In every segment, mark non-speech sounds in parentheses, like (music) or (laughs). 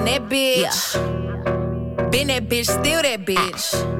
I'm that bitch. Been that bitch, still that bitch.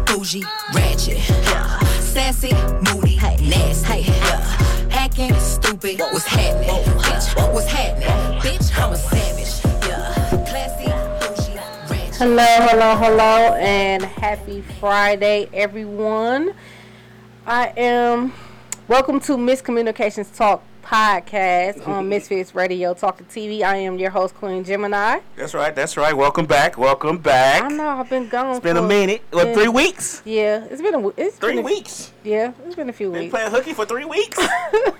bougie, ratchet. Yeah. Sassy, moody, nasty. Yeah. Acting stupid. What's happening? Bitch, what's happening? Bitch, I'm a savage. Yeah. Classy, bougie. Hello, hello, hello, and happy Friday, everyone. I am welcome to Mz Communications Talk podcast on Misfits Radio Talking TV. I am your host, Queen Gemini. That's right. That's right. Welcome back. Welcome back. I know I've been gone. It's been a minute. What, three weeks? Yeah, it's been a it's Three been a, weeks. Yeah, it's been a few Been weeks. playing hooky for three weeks.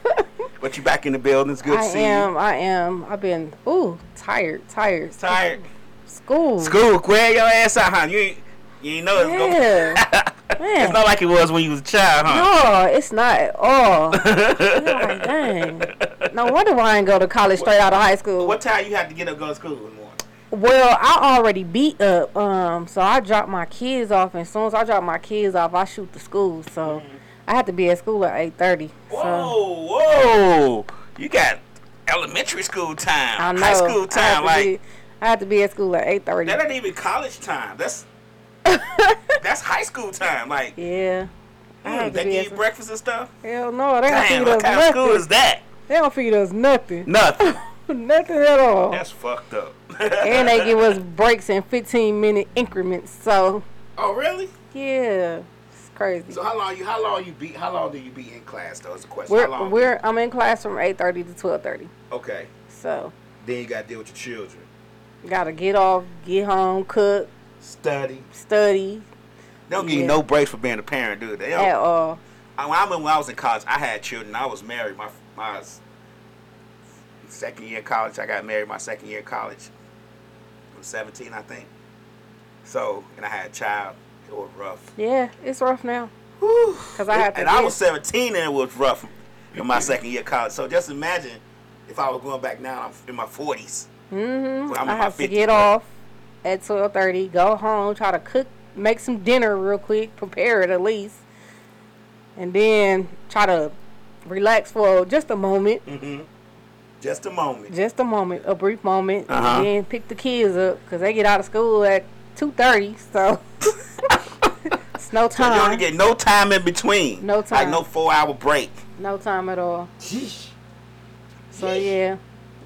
(laughs) but you back in the building. It's good I to see am. you. I am. I've been ooh tired, tired. Tired. School. School, quit your ass out, huh? You ain't, you ain't know (laughs) it's gonna It's not like it was when you was a child, huh? No, it's not at all. (laughs) Like, dang. No wonder why I didn't go to college straight out of high school. What time you had to get up go to school in the morning? Well, I already beat up, um, so I dropped my kids off, and as soon as I drop my kids off, I shoot the school. So I had to be at school at eight thirty. So Whoa, whoa! You got elementary school time, I know high school time, to like be, I had to be at school at eight thirty. that ain't even college time. That's (laughs) that's high school time. Like Yeah. Mm, they give you breakfast and stuff. Hell no, they don't Damn, feed what us kind of school is that? They don't feed us nothing. Nothing. (laughs) nothing at all. That's fucked up. (laughs) and they give us breaks in fifteen minute increments. So oh really? yeah, it's crazy. So how long you how long you be how long do you be in class though? Is the question. We're how long we're I'm in class from eight thirty to twelve thirty. okay. So Then you gotta deal with your children. gotta get off, get home, cook, Study. study They don't give you no breaks for being a parent, do they? At all. I, when I remember when I was in college, I had children. I was married. My my second year of college, I got married. My second year of college, I was 17, I think. So, and I had a child. It was rough. Yeah, it's rough now. Whew. Cause I had to and I was 17, and it was rough in my second year of college. So just imagine if I was going back now. I'm in my 40s. Mm-hmm. I'm I have to get off at twelve thirty, go home, try to cook, make some dinner real quick, prepare it at least, and then try to relax for just a moment. hmm Just a moment. just a moment, a brief moment, Uh-huh. and then pick the kids up because they get out of school at two thirty. So (laughs) it's no time. So you only get no time in between. No time. Like no four hour break. no time at all. Sheesh. So yeah,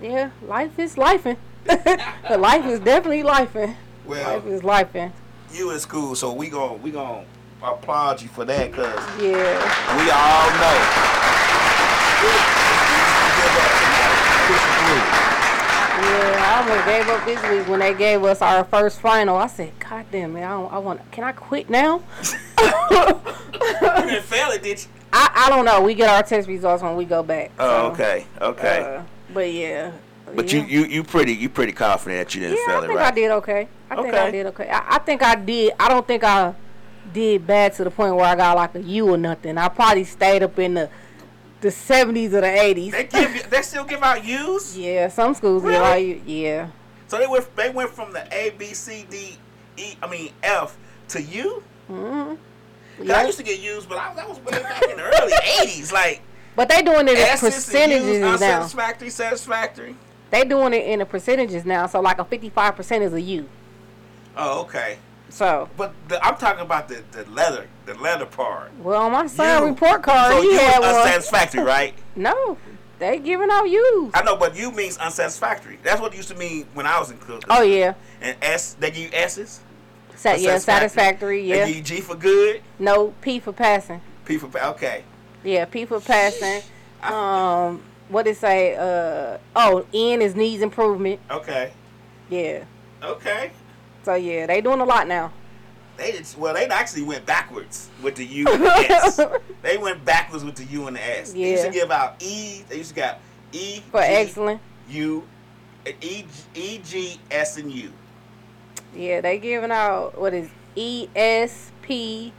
yeah, life is lifing. (laughs) the life is definitely lifing. Well, Life is lifing. you in school, so we gon' we gon' applaud you for that, cause Yeah, we all know. yeah. I almost gave up this week when they gave us our first final. I said, God damn it, I, don't, I want. Can I quit now? (laughs) (laughs) You didn't fail it, did you? I, I don't know. We get our test results when we go back. Oh, so, okay, okay. Uh, but yeah. But yeah. you, you you pretty you pretty confident that you didn't Yeah, fail I it, think right? I did okay. I think I did okay. I, I think I did. I don't think I did bad to the point where I got like a U or nothing. I probably stayed up in the the seventies or the eighties. They give you, they still give out U's. (laughs) Yeah, some schools give Really? out you. Yeah, So they went they went from the A B C D E I mean F to U. hmm 'Cause I used to get U's, but I, that was way back in the early (laughs) '80s. Like but they doing it and percentages U's, now. unsatisfactory, satisfactory. They doing it in the percentages now. So like a fifty five percent is a U. Oh, okay. So But the, I'm talking about the, the leather, the leather part. well, my son You- report card, so he you had was one. unsatisfactory, (laughs) right? No, they giving out U's. I know, but U means unsatisfactory. That's what it used to mean when I was in school. Oh yeah, And S, they give you S's. Sa- yeah, satisfactory. They Yeah, give you G for good, no P for passing. P for okay. Yeah, P for passing. Um, what it say? Uh, oh, N is needs improvement. Okay. Yeah. Okay. So yeah, they doing a lot now. They just, well, they actually went backwards with the U (laughs) and the S. They went backwards with the U and the S. They used to give out E. They used to get E For G, excellent. U, E, E, G, S, and U. Yeah, they giving out what is ESP,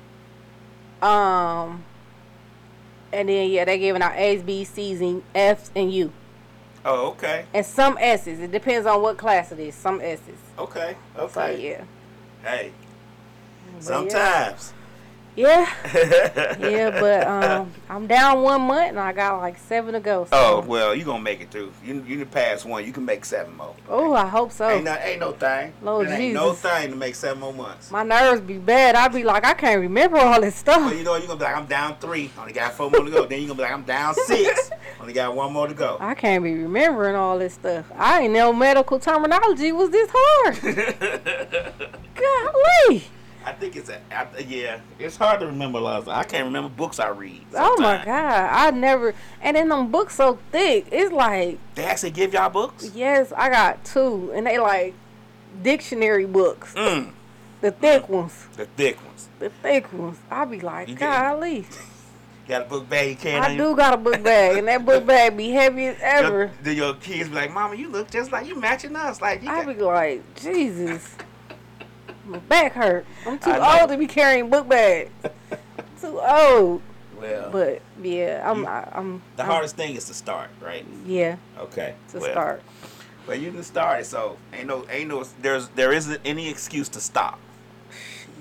um, and then yeah, they giving out A's, B's, C's, and F's and U, Oh, okay. and some S's. It depends on what class it is. Some S's. Okay. So Okay. yeah, Hey. But Sometimes. Yeah, (laughs) yeah. But um, I'm down one month and I got like seven to go. So. oh well, you gonna make it through. You you can pass one. You can make seven more. Oh, I hope so. Ain't no ain't no thing. Lord it ain't no thing to make seven more months. My nerves be bad. I be like, I can't remember all this stuff. Well, you know, you're gonna be like, I'm down three. Only got four more to go. then you're gonna be like, I'm down six. (laughs) Only got one more to go. I can't be remembering all this stuff. I ain't know medical terminology was this hard. (laughs) Golly. I think it's a I, yeah. It's hard to remember a lot. Of, I can't remember books I read. Oh my god. I never and then them books so thick. It's like, They actually give y'all books. yes, I got two. And they like dictionary books. Mm, The thick ones. the thick ones. The thick ones. I be like, You get- golly. (laughs) Got a book bag you I do you? got a book bag and that book bag be heavy as Your, ever. do your kids be like, Mama, you look just like you matching us. Like you I got, be like, Jesus. My back hurt. I'm too old to be carrying book bags. (laughs) too old. well. But yeah, I'm You- I, I'm the I'm- hardest thing is to start, right? Yeah, Okay. to well, start. Well, you can start it, so ain't no, ain't no, there's, there isn't any excuse to stop.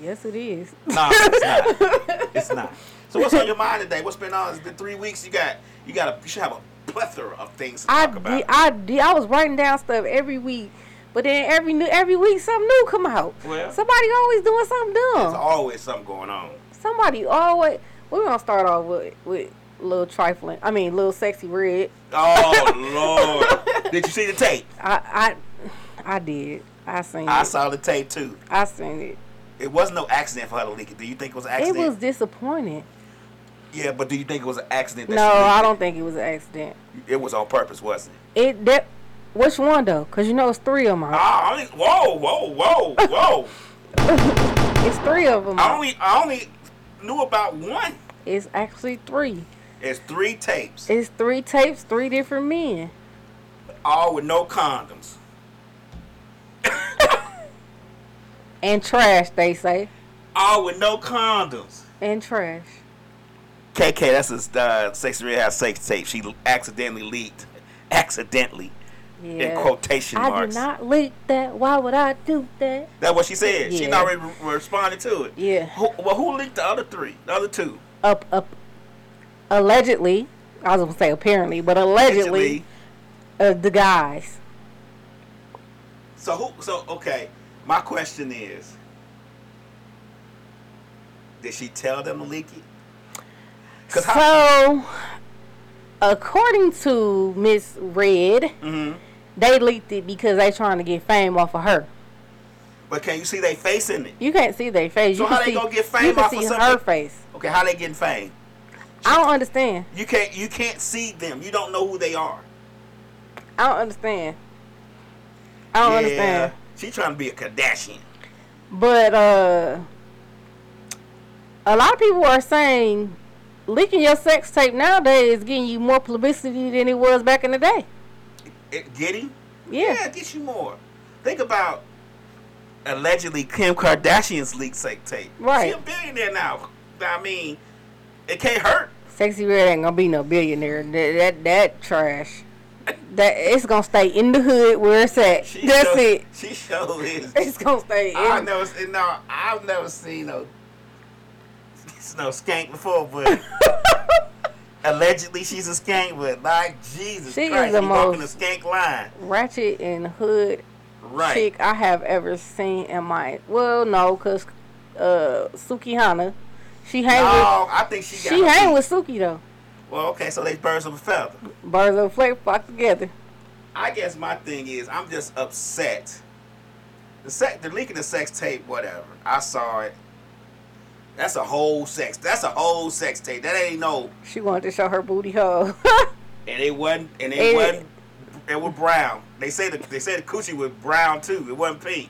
Yes, it is. No, it's not. (laughs) It's not. So what's on your mind today? What's been on? It's been three weeks. You got, you got, a, you should have a plethora of things to I talk about. did, I did. I was writing down stuff every week, but then every new every week something new come out. Well. Somebody always doing something dumb. There's always something going on. Somebody always. We're gonna start off with with little trifling. I mean, little sexy red. Oh (laughs) Lord! Did you see the tape? I I I did. I seen I it. saw the tape too. I seen it. It wasn't no accident for her to leak it. Do you think it was an It was disappointing. Yeah, but do you think it was an accident? That No, I don't think it was an accident. It was on purpose, wasn't it? It that which one though? Cause you know it's three of them. out. I only, whoa, whoa, whoa, whoa! (laughs) It's three of them. I only, I only knew about one. It's actually three. It's three tapes, It's three tapes, three different men. all with no condoms. (laughs) And trash, they say. All with no condoms. And trash. KK, that's a uh, Sexy Red House sex tape. She accidentally leaked. Accidentally. Yeah. In quotation I marks. I did not leak that. Why would I do that? That's what she said. She not re- responded to it. Yeah. Who, well, who leaked the other three? The other two? Up, up. Allegedly, I was gonna say apparently, but allegedly, uh, the guys. So who? So okay. My question is, did she tell them to leak it? So, how- according to Miss Red, Mhm. They leaked it because they trying to get fame off of her. But can you see their face in it? You can't see their face. So you how they see, gonna get You fame can off of see something? her face. Okay, how they getting fame? I don't understand. You can't. You can't see them. You don't know who they are. I don't understand. I don't understand. She trying to be a Kardashian. But uh a lot of people are saying leaking your sex tape nowadays is getting you more publicity than it was back in the day. Eh, it, getting? Yeah. Yeah, it gets you more. Think about allegedly Kim Kardashian's leaked sex tape. Right. She a billionaire now. I mean, it can't hurt. Sexy Red ain't gonna be no billionaire. That that, that trash. That it's gonna stay in the hood where it's at. She That's show- it. She sure is. (laughs) It's gonna stay I've never seen no. I've never seen no. No skank before, but (laughs) allegedly she's a skank. But like Jesus She is Christ, the you walking the skank line, Ratchet and hood right? chick I have ever seen in my well no, cause uh Sukihana, she hang with I think she got. she hang with Suki though. Well, okay, so they birds of a feather. Birds of a flake flock together. I guess my thing is I'm just upset. The sex, the leaking the sex tape, whatever. I saw it. That's a whole sex. That's a whole sex tape. That ain't no. She wanted to show her booty hole. (laughs) And it wasn't. And it, It- wasn't. It was brown. They say the they said the coochie was brown too. It wasn't pink.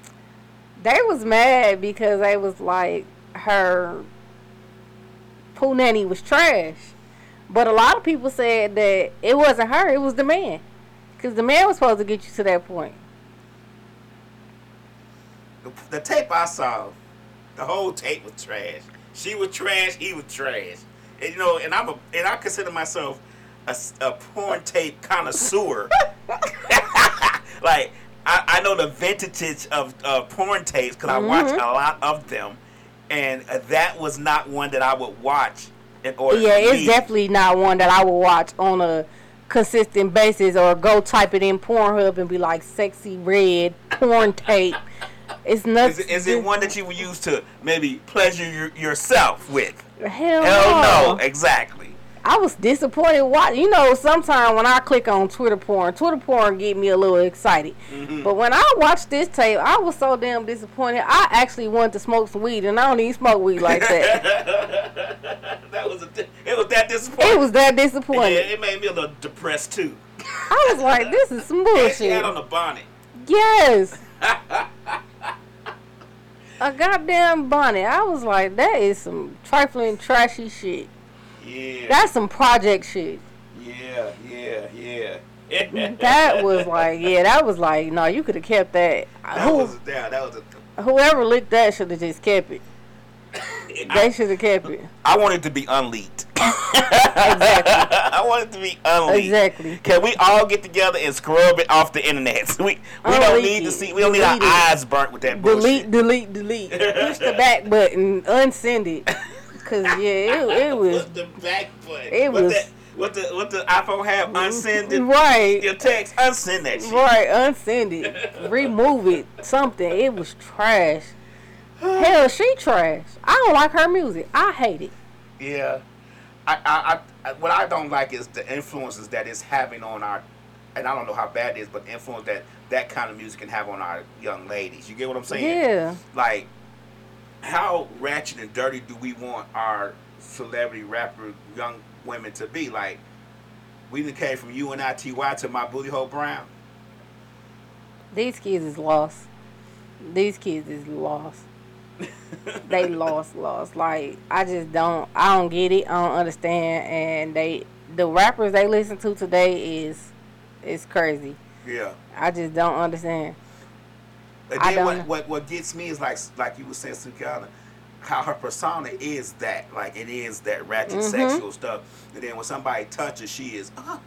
they was mad because they was like her poo nanny was trash. But a lot of people said that it wasn't her, it was the man. Because the man was supposed to get you to that point. the tape I saw, the whole tape was trash. She was trash. He was trash. And you know, and I'm a and I consider myself a, a porn tape connoisseur. (laughs) like I, I know the vintage of uh, porn tapes because I watch Mm-hmm. a lot of them, and uh, that was not one that I would watch in order. Yeah, it's definitely not one that I would watch on a consistent basis or go type it in Pornhub and be like sexy red porn tape. It's Is nothing. it, is it one that you would use to maybe pleasure your, yourself with? Hell, Hell no. no, exactly. I was disappointed. Watch, you know, sometimes when I click on Twitter porn, Twitter porn get me a little excited. Mm-hmm. But when I watched this tape, I was so damn disappointed. I actually wanted to smoke some weed, and I don't even smoke weed like that. (laughs) That was a, it was that disappointing. it was that disappointing. yeah, it made me a little depressed too. I was like, this is some (laughs) And she bullshit. had on the bonnet. Yes. (laughs) a goddamn bonnet. I was like, that is some trifling, trashy shit. Yeah, That's some project shit. yeah, yeah, yeah. (laughs) That was like, yeah, that was like, no, you could have kept that. that Who, was yeah, that was a. whoever licked that should have just kept it. (laughs) They I, should have kept it. I want it to be unleaked. (laughs) Exactly. I want it to be unleaked. Exactly. Can we all get together and scrub it off the internet? (laughs) We we don't Unleak need to see. We don't need our it. eyes burnt with that bullshit. Delete, delete, delete. Push the back (laughs) button, unsend it. Cause yeah, it, it was What the back button? It was- that, what the what the iPhone have? Mm-hmm. Unsend it. right. Your text. Unsend that shit. Right, unsend it, remove it, something. It was trash. (gasps) Hell, she trash. I don't like her music. I hate it. Yeah. I, I, I, what I don't like is the influences that it's having on our, and I don't know how bad it is, but the influence that that kind of music can have on our young ladies. You get what I'm saying? Yeah, Like, how ratchet and dirty do we want our celebrity rapper young women to be? Like, we done came from UNITY to my booty hole brown. these kids is lost. These kids is lost. (laughs) they lost, lost. Like I just don't, I don't get it. I don't understand. And they, the rappers they listen to today is, is crazy. Yeah. I just don't understand. And then what, what what gets me is like like you were saying, Sukihana, how her persona is that. Like it is that ratchet Mhm. sexual stuff. And then when somebody touches, she is, oh,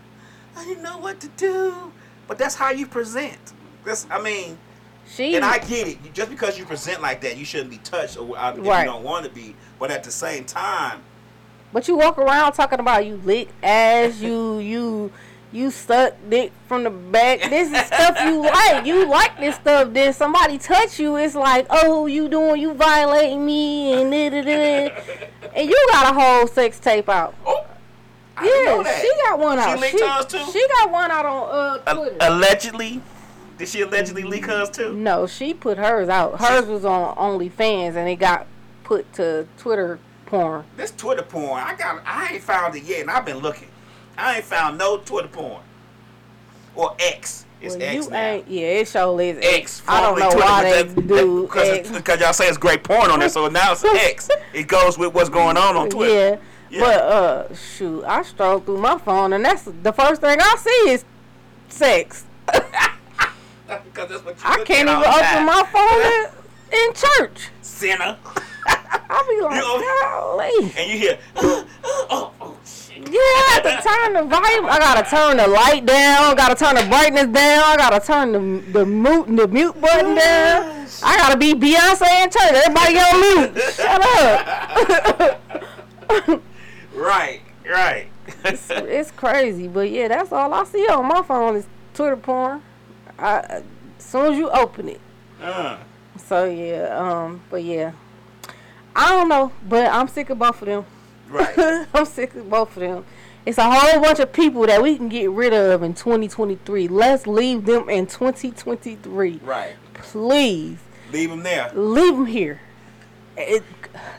I didn't know what to do. But that's how you present. That's I mean, She, and I get it. Just because you present like that, you shouldn't be touched or uh, if Right. you don't want to be. But at the same time, But you walk around talking about you lick ass, (laughs) you you you suck dick from the back. This is stuff you (laughs) like. You like this stuff. Then somebody touch you, it's like, oh, you doing, you violating me, and da, da, da. and you got a whole sex tape out. oh, I didn't know Yeah, she got one She out. too? she got one out on uh Twitter. allegedly, did she allegedly leak hers too? no, she put hers out. Hers was on OnlyFans, and it got put to Twitter porn. This Twitter porn, I got, I ain't found it yet, and I've been looking. I ain't found no Twitter porn or X. It's Well, X you now. ain't. Yeah, it sure is X. I don't know Twitter, why they that- do that- cause, X. cause y'all say it's great porn on there, so now it's X. (laughs) It goes with what's going on on Twitter. Yeah. Yeah. But uh shoot, I stroll through my phone and that's the first thing I see is sex. (laughs) Because that's what you I can't even open time. my phone in, in church. Sinner. (laughs) I'll be like, You golly. And you hear, (gasps) oh, oh, shit. Yeah, I have to turn the volume. I gotta turn the light down. I gotta turn the brightness down. I gotta turn the the mute the mute button down. I gotta be Beyonce in church. Everybody on mute. Shut up. (laughs) Right, right. it's, it's crazy, but yeah, that's all I see on my phone is Twitter porn. I, as soon as you open it. uh, So yeah, um, but yeah, I don't know, but I'm sick of both of them. right. (laughs) I'm sick of both of them. It's a whole bunch of people that we can get rid of in 2023. Let's leave them in 2023, Right. please. Leave them there. Leave them here. It,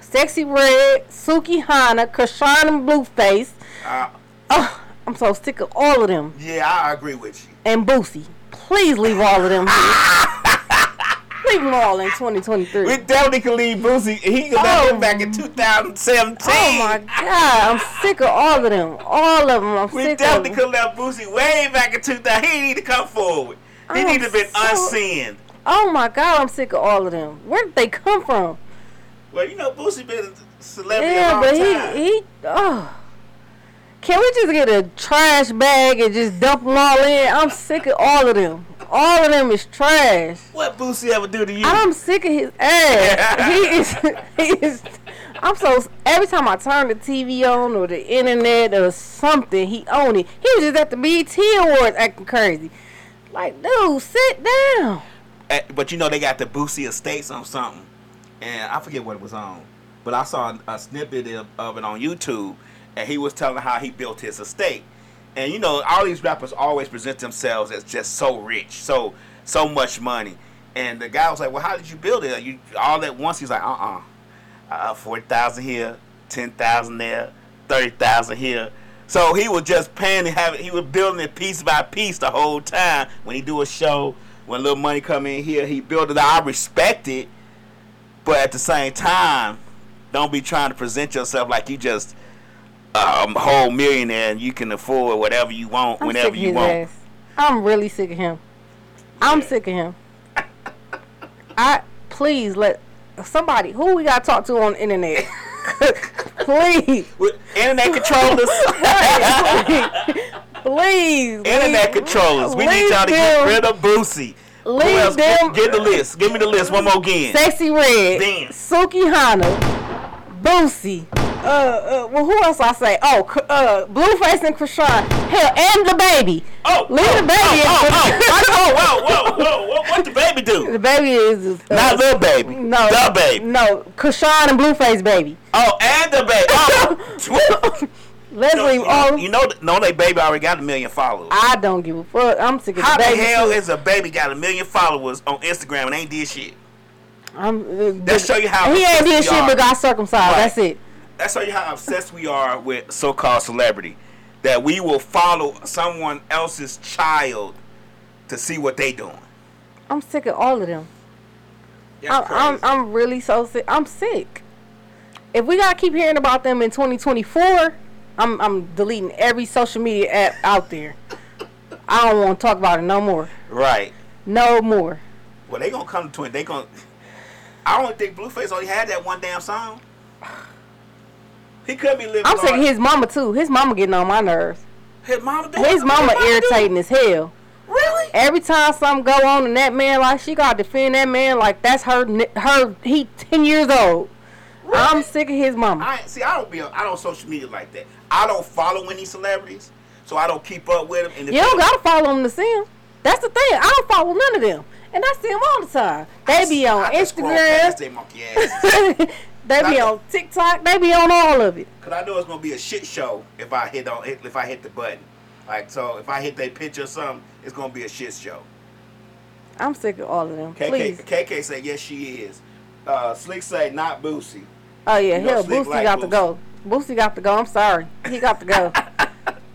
Sexy Red, Suki Hana, Chrisean and Blueface. Uh, Oh, I'm so sick of all of them. yeah, I agree with you. And Boosie. Please leave all of them (laughs) leave them all in 2023. We definitely can leave Boosie. He can Oh. back in 2017. Oh my God, I'm sick of all of them. All of them. I'm We sick of them. We definitely could left Boosie way back in 2000. He need to come forward. He need to have been so- unseen. Oh my god, I'm sick of all of them. Where did they come from? Well, you know, Boosie been a celebrity a Yeah, long but time. he he oh. Can we just get a trash bag and just dump them all in? I'm sick of all of them. All of them is trash. what Boosie ever do to you? I'm sick of his ass. (laughs) he is. He is. I'm so. Every time I turn the TV on or the internet or something, he own it. He was just at the BET Awards acting crazy. Like, dude, sit down. Eh, but you know they got the Boosie Estates on something, and I forget what it was on, but I saw a, a snippet of, of it on YouTube, and he was telling how he built his estate, and you know all these rappers always present themselves as just so rich, so so much money, and the guy was like, well, how did you build it? You all at once? He's like, uh uh forty thousand here, ten thousand there, thirty thousand here. So he was just paying have it. He was building it piece by piece the whole time. When he do a show, when little money come in here, he built it. I respect it, but at the same time, don't be trying to present yourself like you just a whole millionaire and you can afford whatever you want I'm whenever sick of you his want. ass. I'm really sick of him. I'm Yeah. sick of him. I please let somebody who we got to talk to on the internet. (laughs) please, With internet controllers, (laughs) please, internet leave- controllers. We need y'all to get rid of Boosie. Leave else? them. Get, get the list. Give me the list one more again. Sexy Red, Damn. Sukihana, Boosie. Uh, uh, well, who else I say? Oh, uh, Blueface and Chrisean. Hell, and the baby. Oh, Leave oh, the baby Oh, in- oh, oh, (laughs) whoa, whoa, whoa! What the baby do? The baby is uh, Not little baby. No, the baby. No, Chrisean and Blueface baby. Oh, and the baby. Oh, (laughs) Let's you know, all. you know, no, they baby already got a million followers. I don't give a fuck. I'm sick of How the the hell too. is a baby got a million followers on Instagram and ain't did shit? I'm, uh, That show you how he ain't did shit but got circumcised. Right. That's it. That how you how obsessed we are with so-called celebrity. That we will follow someone else's child to see what they doing. I'm sick of all of them. That's I'm, I'm. I'm really so sick. I'm sick. If we gotta keep hearing about them in 2024, I'm I'm deleting every social media app out there. I don't want to talk about it no more. right. No more. Well, they gonna come to it. They gonna. I don't think Blueface only had that one damn song. He could be living. I'm sick of his mama too. His mama getting on my nerves. His mama. do His mama do? irritating as hell. Really? Every time something go on and that man like she gotta defend that man like that's her her he ten years old. I'm sick of his mama. I see. I don't be. on- I don't social media like that. I don't follow any celebrities, so I don't keep up with them. And You don't gotta follow them to see them. That's the thing. I don't follow none of them, and I see them all the time. They be on I scroll past Instagram. (laughs) they monkey ass. they be on TikTok. They be on all of it. Cause I know it's gonna be a shit show if I hit on if I hit the button. Like so, if I hit that picture or something, it's gonna be a shit show. I'm sick of all of them. KK, Please. KK said yes, she is. Uh, Slick say not Boosie. Oh yeah, You know hell, Boosie like got to go. Boosie got to go. I'm sorry, he got to go. (laughs)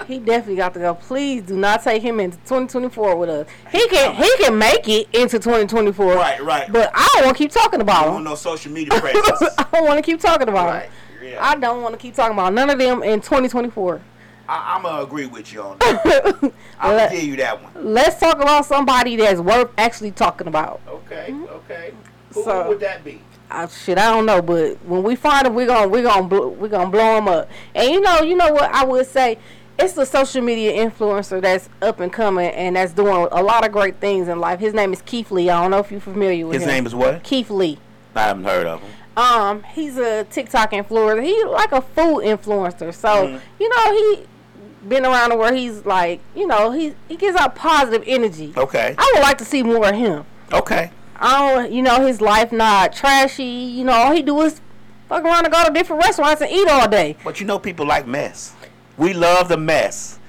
he definitely got to go. Please do not take him into 2024 with us. He can he can make it into 2024. Right, right. But I don't want to keep talking about. I about don't want no social media (laughs) presence. I don't want to keep talking about right. him. Yeah. I don't want to keep talking about none of them in 2024. I, I'm gonna agree with you on (laughs) that. Let, give you that one. Let's talk about somebody that's worth actually talking about. Okay, mm-hmm. okay. Who, So- who would that be? I, shit, I don't know, but when we find him, we're gonna we're gonna we're gonna blow him up. And you know, you know what I would say, it's the social media influencer that's up and coming and that's doing a lot of great things in life. His name is Keith Lee. I don't know if you're familiar with him. His him. name is what? Keith Lee. I haven't heard of him. Um, he's a TikTok influencer. He like a food influencer. So Mhm. you know he been around to where he's like, you know, he he gives out positive energy. Okay. I would like to see more of him. Okay. I don't, you know, his life not trashy. You know, all he do is fuck around and go to different restaurants and eat all day. But you know, people like mess. We love the mess.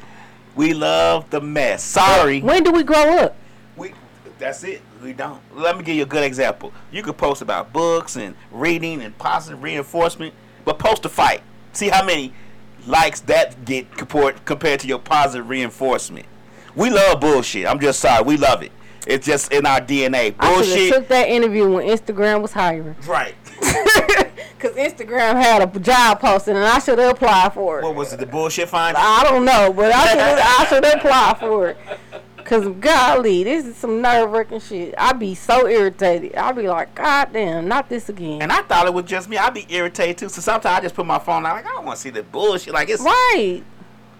We love the mess. Sorry. When do we grow up? We that's it. We don't. Let me give you a good example. You could post about books and reading and positive reinforcement, but post a fight. See how many likes that get compared compared to your positive reinforcement. We love bullshit. I'm just sorry. We love it. It's just in our DNA. Bullshit. I have took that interview when Instagram was hiring. Right. (laughs) Cause Instagram had a job posting and I should have applied for it. What was it? The bullshit finder. I don't know, but I should I should apply for it. Cause golly, this is some nerve wracking shit. I'd be so irritated. I'd be like, God damn, not this again. And I thought it was just me. I'd be irritated too. So sometimes I just put my phone out. Like I don't want to see the bullshit. Like it's right,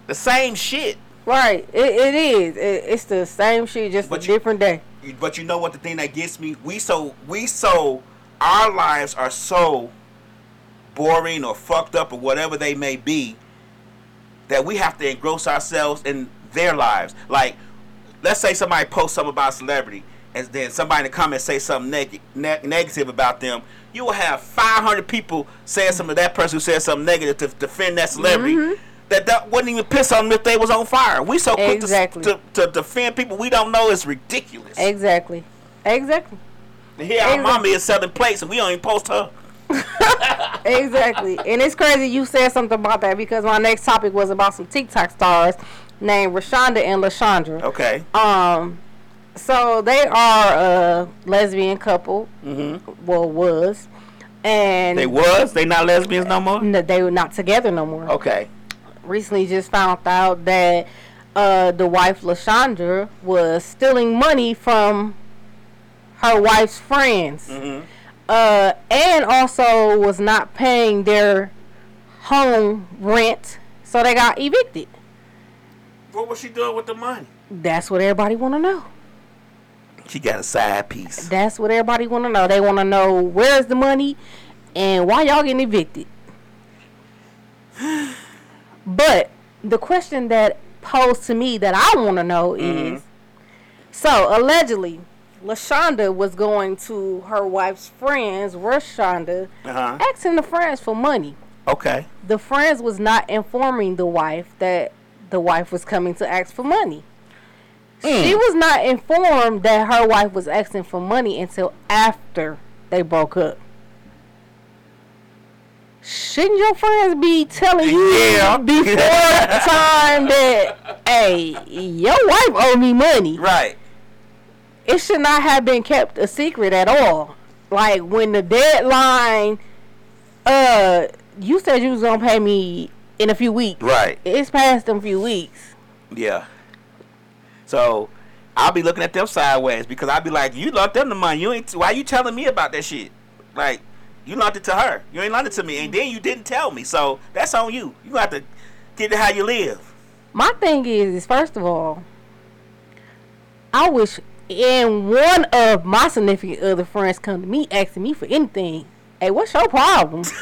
the same shit. Right. It, it is. It, it's the same shit, just But a you- different day. But you know what? The thing that gets me, we so we so our lives are so boring or fucked up or whatever they may be that we have to engross ourselves in their lives. Like, let's say somebody posts something about a celebrity, and then somebody in the comments say something neg- ne- negative about them. You will have 500 people saying something to that person who said something negative to defend that celebrity. Mm-hmm. That, that wouldn't even piss on them if they was on fire. We so quick Exactly. to, to, to defend people we don't know is ridiculous. Exactly. Exactly. And here our Exactly. mama is selling plates and we don't even post her. (laughs) Exactly. and it's crazy you said something about that because my next topic was about some TikTok stars named Rashonda and Lashandra. Okay. Um, so they are a lesbian couple. Mm-hmm. Well, was, and They was? They not lesbians no more? no, they were not together no more. Okay. Recently, just found out that uh, the wife Lashandra was stealing money from her wife's friends, Mm-hmm. uh, and also was not paying their home rent, so they got evicted. What was she doing with the money? That's what everybody want to know. She got a side piece. That's what everybody want to know. They want to know where's the money and why y'all getting evicted. (sighs) But the question that posed to me that I want to know Mm-hmm. is so allegedly, Lashonda was going to her wife's friends, Rashonda, Uh-huh. asking the friends for money. Okay. The friends was not informing the wife that the wife was coming to ask for money. She was not informed that her wife was asking for money until after they broke up. Shouldn't your friends be telling you Yeah. (laughs) before the (laughs) time that, hey, your wife owe me money? Right. It should not have been kept a secret at all. Like when the deadline, uh, you said you was gonna pay me in a few weeks. Right. It's past them few weeks. Yeah. So I'll be looking at them sideways because I'll be like, you loaned them the money. You ain't why you telling me about that shit? Like, you loaned it to her. You ain't loaned it to me. And then you didn't tell me. So that's on you. You have to get it how you live. My thing is, is first of all, I wish and one of my significant other friends come to me asking me for anything. Hey, what's your problem? (laughs) first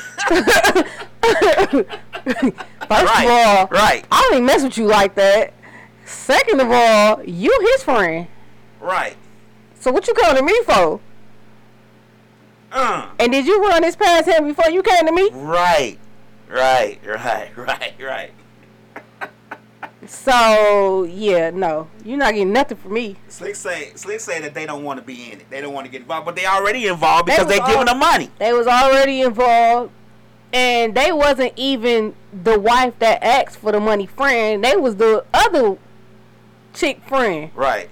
Right. of all, Right. I don't even mess with you like that. Second of all, you his friend. Right. So what you coming to me for? Uh. And did you run this past him before you came to me? Right. Right. Right. Right. Right. So yeah, no, you're not getting nothing from me. Slick say Slick say that they don't want to be in it. They don't want to get involved, but they already involved because They they giving them money. They was already involved, and they wasn't even the wife that asked for the money friend. They was the other chick friend. Right.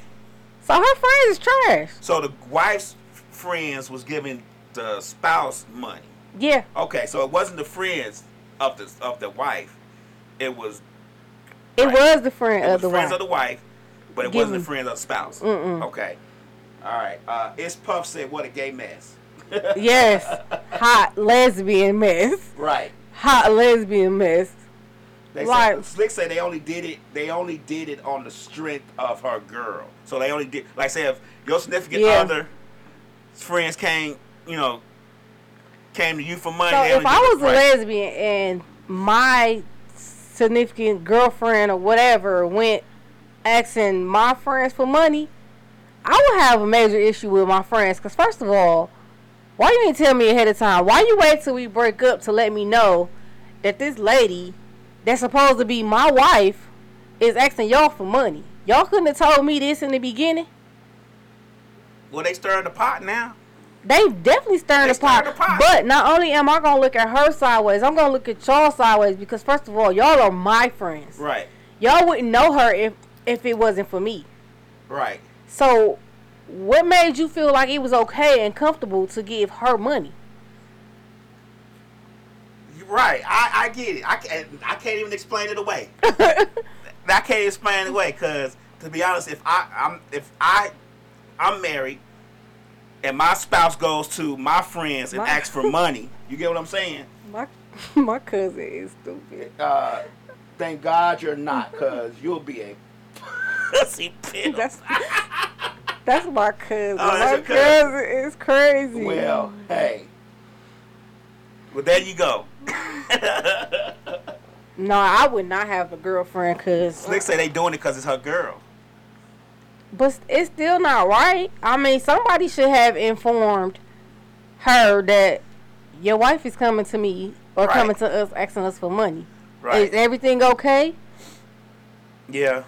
So her friend is trash. So the wife's friends was giving the spouse money. Yeah, Okay, so it wasn't the friends of the of the wife. It was it Right. was the friend it of the friends wife. of the wife, but it Give wasn't him- the friends of the spouse. Mm-mm. Okay. All right. Uh, it's Puff said, "What a gay mess." (laughs) yes, hot lesbian mess. Right. Hot lesbian mess. They Right. said, Slick said they only did it. They only did it on the strength of her girl. So they only did like say if your significant Yeah. other friends came, you know, came to you for money. So if I was a lesbian and my significant girlfriend or whatever went asking my friends for money, I would have a major issue with my friends. Cause first of all, why you ain't tell me ahead of time? Why you wait till we break up to let me know that this lady that's supposed to be my wife is asking y'all for money? Y'all couldn't have told me this in the beginning. well, they stirring the pot now. They definitely stirring They the pot. the pot. But not only am I gonna look at her sideways, I'm gonna look at y'all sideways because first of all, y'all are my friends. Right. Y'all wouldn't know her if if it wasn't for me. Right. So, what made you feel like it was okay and comfortable to give her money? Right. I, I get it. I can't. I can't even explain it away. (laughs) I can't explain it away because to be honest, if I I'm if I I'm married and my spouse goes to my friends and My- asks for (laughs) money, you get what I'm saying? My (laughs) my cousin is stupid. Uh, thank God you're not, cause you'll be a (laughs) pussy. That's that's my cousin. Oh, that's my cousin. cousin is crazy. well, hey. Well, there you go. no, I would not have a girlfriend because, Slick say they doing it because it's her girl. But it's still not right. I mean, somebody should have informed her that your wife is coming to me or Right. coming to us asking us for money. Right. Is everything okay? Yeah.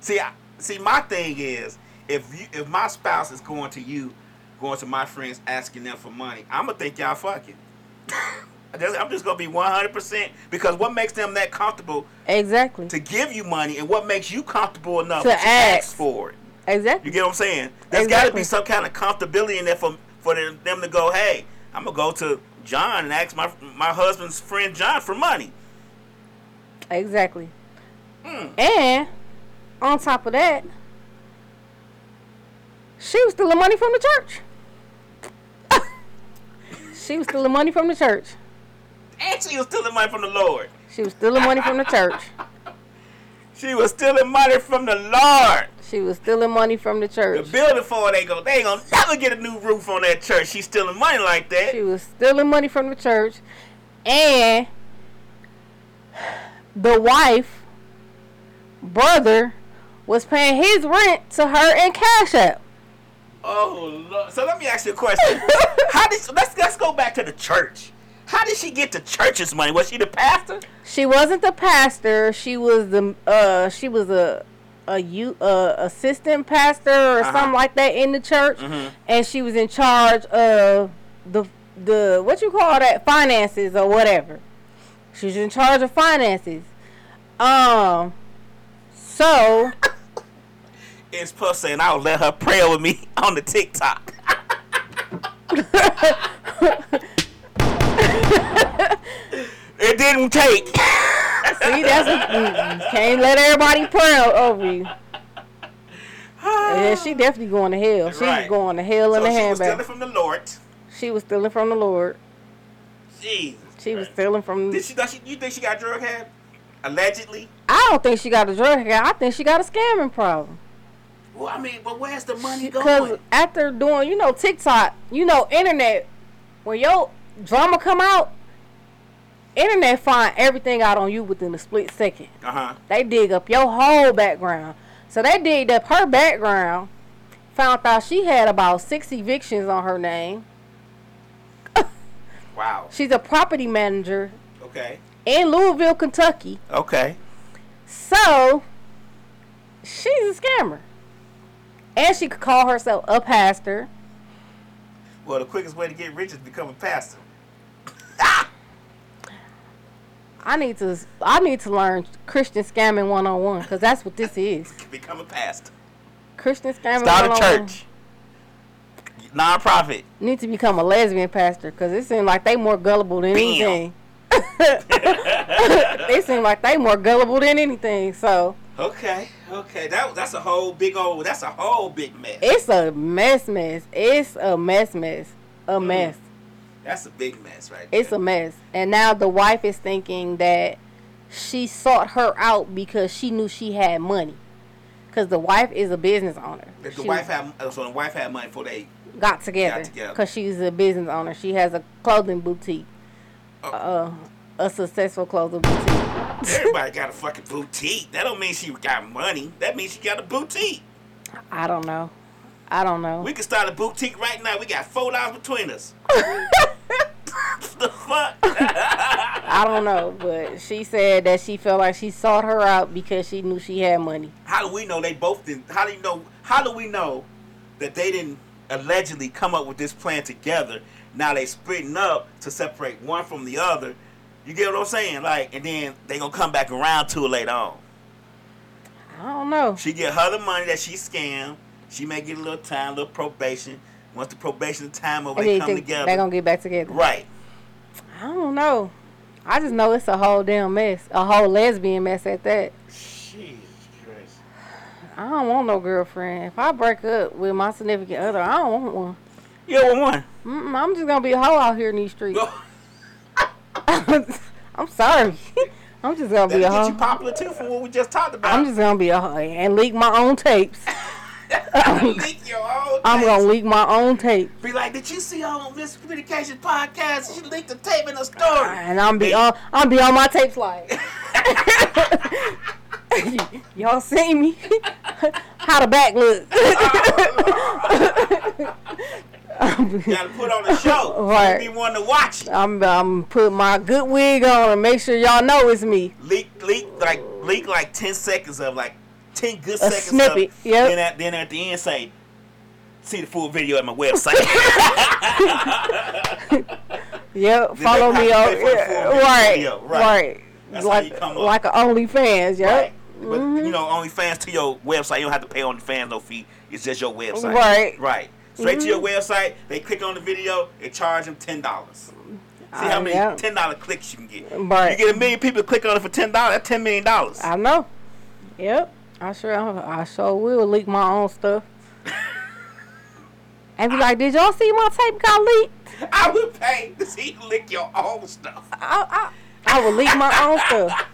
See, I, see, my thing is, if you, if my spouse is going to you, going to my friends asking them for money, I'm gonna think y'all fucking. (laughs) I'm just gonna be 100 percent because what makes them that comfortable Exactly. to give you money, and what makes you comfortable enough To to, ask. ask for it? Exactly. You get what I'm saying? There's got to be some kind of comfortability in there for for them to go, hey, I'm gonna go to John and ask my my husband's friend John for money. Exactly. Hmm. And on top of that, she was stealing money from the church. (laughs) she was stealing money from the church. And she was stealing money from the Lord. She was stealing money from the church. (laughs) She was stealing money from the Lord. She was stealing money from the church. The building for they go, they ain't gonna never get a new roof on that church. She's stealing money like that. She was stealing money from the church. And the wife, brother, was paying his rent to her in Cash App. Oh Lord. So let me ask you a question. (laughs) How did let's let's go back to the church. How did she get the church's money? Was she the pastor? She wasn't the pastor. She was the uh she was a a you uh assistant pastor or Uh-huh. something like that in the church, Mhm. and she was in charge of the the what you call that finances or whatever. She was in charge of finances. Um. So (laughs) It's Puff saying I'll let her pray with me (laughs) on the TikTok. (laughs) it didn't take. See, that's a, can't let everybody pray over you. (sighs) Yeah, she definitely going to hell. She Right. going to hell in the the she was stealing from the Lord. She was stealing from the Lord. Jesus. She was stealing from. Did she, does she? You think she got drug habit? Allegedly. I don't think she got a drug habit. I think she got a scamming problem. Well, I mean, but where's the money Because going? Because after doing, you know, TikTok, you know, internet, when your drama come out, internet find everything out on you within a split second. Uh huh. They dig up your whole background. So they digged up her background, found out she had about six evictions on her name. (laughs) Wow. She's a property manager Okay. in Louisville, Kentucky. Okay. So she's a scammer. And she could call herself a pastor. Well, the quickest way to get rich is become a pastor. I need to I need to learn Christian scamming 101 cuz that's what this is. (laughs) Become a pastor. Christian scamming Start a church. Non-profit. Need to become a lesbian pastor cuz it seems like they more gullible than Bam. anything. (laughs) (laughs) they seem like they more gullible than anything. So, Okay. Okay. That that's a whole big old. That's a whole big mess. it's a mess mess. It's a mess mess. A Mm. mess. That's a big mess, right? There. It's a mess. And now the wife is thinking that she sought her out because she knew she had money. Because the wife is a business owner. The, the She wife had uh, so the wife had money before they. got together got together. because she's a business owner. She has a clothing boutique, Oh. uh, a successful clothing boutique. (laughs) Everybody got a fucking boutique. That don't mean she got money. That means she got a boutique. I don't know. I don't know. We can start a boutique right now. We got four dollars between us. (laughs) (laughs) the fuck? I don't know, but she said that she felt like she sought her out because she knew she had money. How do we know they both didn't? How do you know? How do we know that they didn't allegedly come up with this plan together? Now they splitting up to separate one from the other. You get what I'm saying? Like, and then they gonna come back around to it later on. I don't know. She get her the money that she scammed. She may get a little time, a little probation. Once the probation time over, they come together. they're gonna get back together. right. I don't know. I just know it's a whole damn mess, a whole lesbian mess at that. Jesus Christ. I don't want no girlfriend. If I break up with my significant other, I don't want one. You don't want one. Mm-mm, I'm just gonna be a hoe out here in these streets. (laughs) I'm sorry. (laughs) I'm just gonna That'll be a get you popular too for what we just talked about. I'm just gonna be a hoe and leak my own tapes. Leak your own I'm tapes. gonna leak my own tape, Be like, did you see all on Mz Communication podcast? She leaked the tape in the story. and I'm be on. I'm be on my tape slide. (laughs) Y'all see me? (laughs) How the back look? (laughs) Oh, you gotta put on a show. Right. Be one to watch. I'm I'm put my good wig on and make sure y'all know it's me. Leak, leak, like leak like ten seconds of like ten good A seconds. snippet, Of, yep. Then at then at the end say, see the full video at my website. (laughs) (laughs) Yep, follow me on to pay for the full video, right, video, right, right. That's how like you come up. like a OnlyFans, yep. Right. But you know, OnlyFans to your website, you don't have to pay on the OnlyFans no fee. It's just your website. Right. Right. Straight to your website. They click on the video. They charge them ten dollars. See how Uh, many yeah. ten dollar clicks you can get. Right. You get a million people to click on it for ten dollars. That's ten million dollars. I know. Yep, I sure I sure will leak my own stuff. (laughs) and be like, did y'all see my tape got leaked? I would pay to see you lick your own stuff. I I, I will leak my own stuff.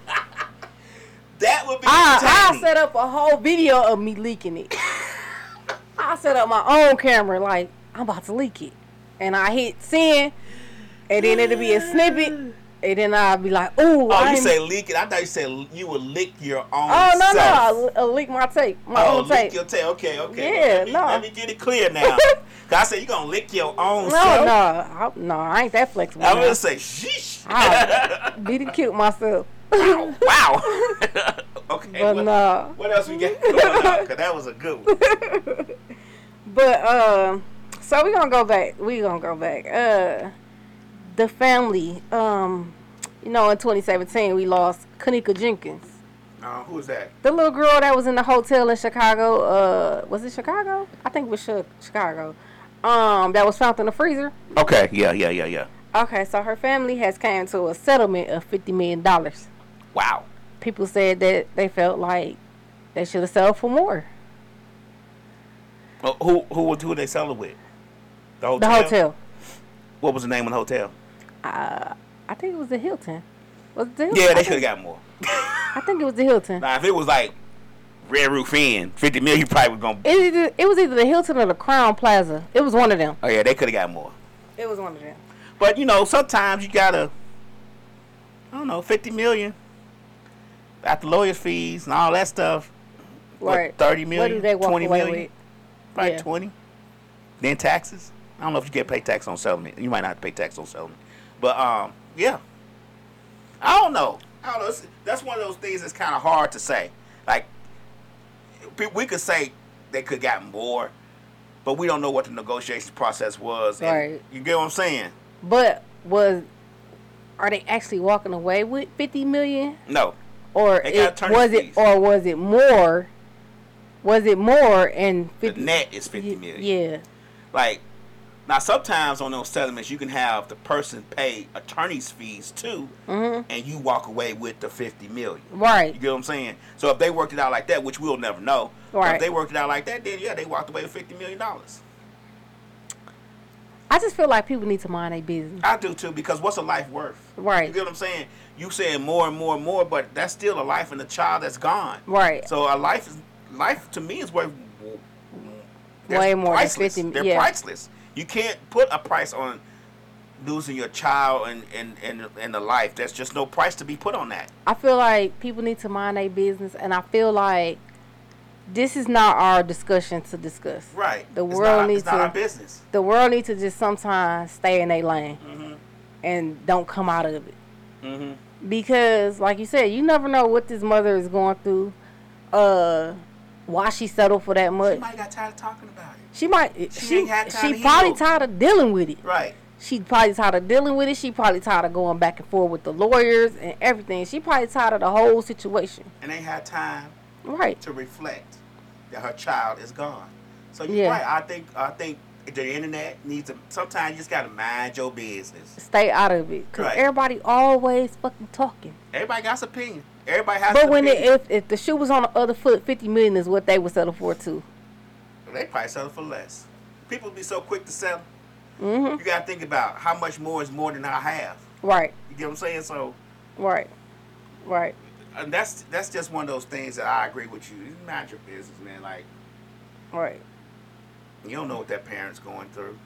That would be I I set up a whole video of me leaking it. (laughs) I set up my own camera like I'm about to leak it, and I hit send, and then it'll be a snippet, and then I'd be like, ooh, Oh, I you say lick it? I thought you said you would lick your own. oh no no, self. I'll, I'll leak my tape, my Oh, own lick tape. your tail. Okay, okay. Yeah, let me, no. Let me get it clear now. (laughs) 'Cause I said you gonna lick your own No, self. no, I, no, I ain't that flexible. I'm gonna say sheesh. I be the cute myself. wow. wow. (laughs) okay. But what, no. what else we got going on? Cause that was a good one. (laughs) But um, so we gonna go back. We gonna go back. Uh, the family. Um, you know, in 2017 we lost Kenneka Jenkins, Uh, who was that? the little girl that was in the hotel in Chicago. Uh, was it Chicago? I think it was Chi- Chicago. Um, that was found in the freezer. Okay. Yeah. Yeah. Yeah. Yeah. Okay, so her family has came to a settlement of fifty million dollars. Wow. People said that they felt like they should have settled for more. Oh, who who was who they selling with? The hotel. The hotel. What was the name of the hotel? Uh, I think it was the Hilton. Was the Hilton? Yeah, they should have got more. (laughs) I think it was the Hilton. Now, if it was like Red Roof Inn, fifty million, you probably was gonna. It, either, it was either the Hilton or the Crowne Plaza. It was one of them. Oh yeah, they could have got more. It was one of them. But you know, sometimes you gotta. I don't know, fifty million. After lawyers' fees and all that stuff. what, Right. Thirty What million, do they walk twenty away million, with? probably Yeah. twenty. Then taxes. I don't know if you get paid tax on settlement. You might not have to pay tax on settlement. But um, yeah. I don't know. I don't know. It's- that's one of those things that's kind of hard to say. Like, we- we could say they could got more, but we don't know what the negotiation process was. and Right. You get what I'm saying? But was are they actually walking away with fifty million, No. or it, was it, fees. or was it more? Was it more and the net is 50 million. Yeah, Like, now sometimes on those settlements, you can have the person pay attorney's fees too, Mhm. and you walk away with the 50 million. right. You get what I'm saying? So if they worked it out like that, which we'll never know, Right. if they worked it out like that, then yeah, they walked away with 50 million dollars. I just feel like people need to mind their business. I do too, because what's a life worth? Right. You get what I'm saying? You saying more and more and more, but that's still a life and a child that's gone. Right. So a life is life to me is worth Way more priceless. than. 50 They're yeah. priceless. You can't put a price on losing your child and and and and the life. There's just no price to be put on that. I feel like people need to mind their business, and I feel like this is not our discussion to discuss. Right. The world not, needs it's not to- our business. The world needs to just sometimes stay in their lane Mhm. and don't come out of it. Mm-hmm. Because, like you said, you never know what this mother is going through, uh, why she settled for that much. She might got tired of talking about it. She might. She She ain't she to probably tired of dealing with it. Right. She probably tired of dealing with it. She probably tired of going back and forth with the lawyers and everything. She probably tired of the whole situation. And they had time Right. to reflect that her child is gone. So you're Yeah. right. I think I think the internet needs to. Sometimes you just gotta mind your business. Stay out of it. Because Right. everybody always fucking talking. Everybody got an opinion. Everybody has But when it, if if the shoe was on the other foot, fifty million is what they would settle for too. they probably sell it for less. People be so quick to sell. Mhm. You gotta think about how much more is more than I have. Right. You get what I'm saying? So, Right. Right. and that's that's just one of those things that I agree with you. It's not your business, man. Like Right. you don't know what that parent's going through.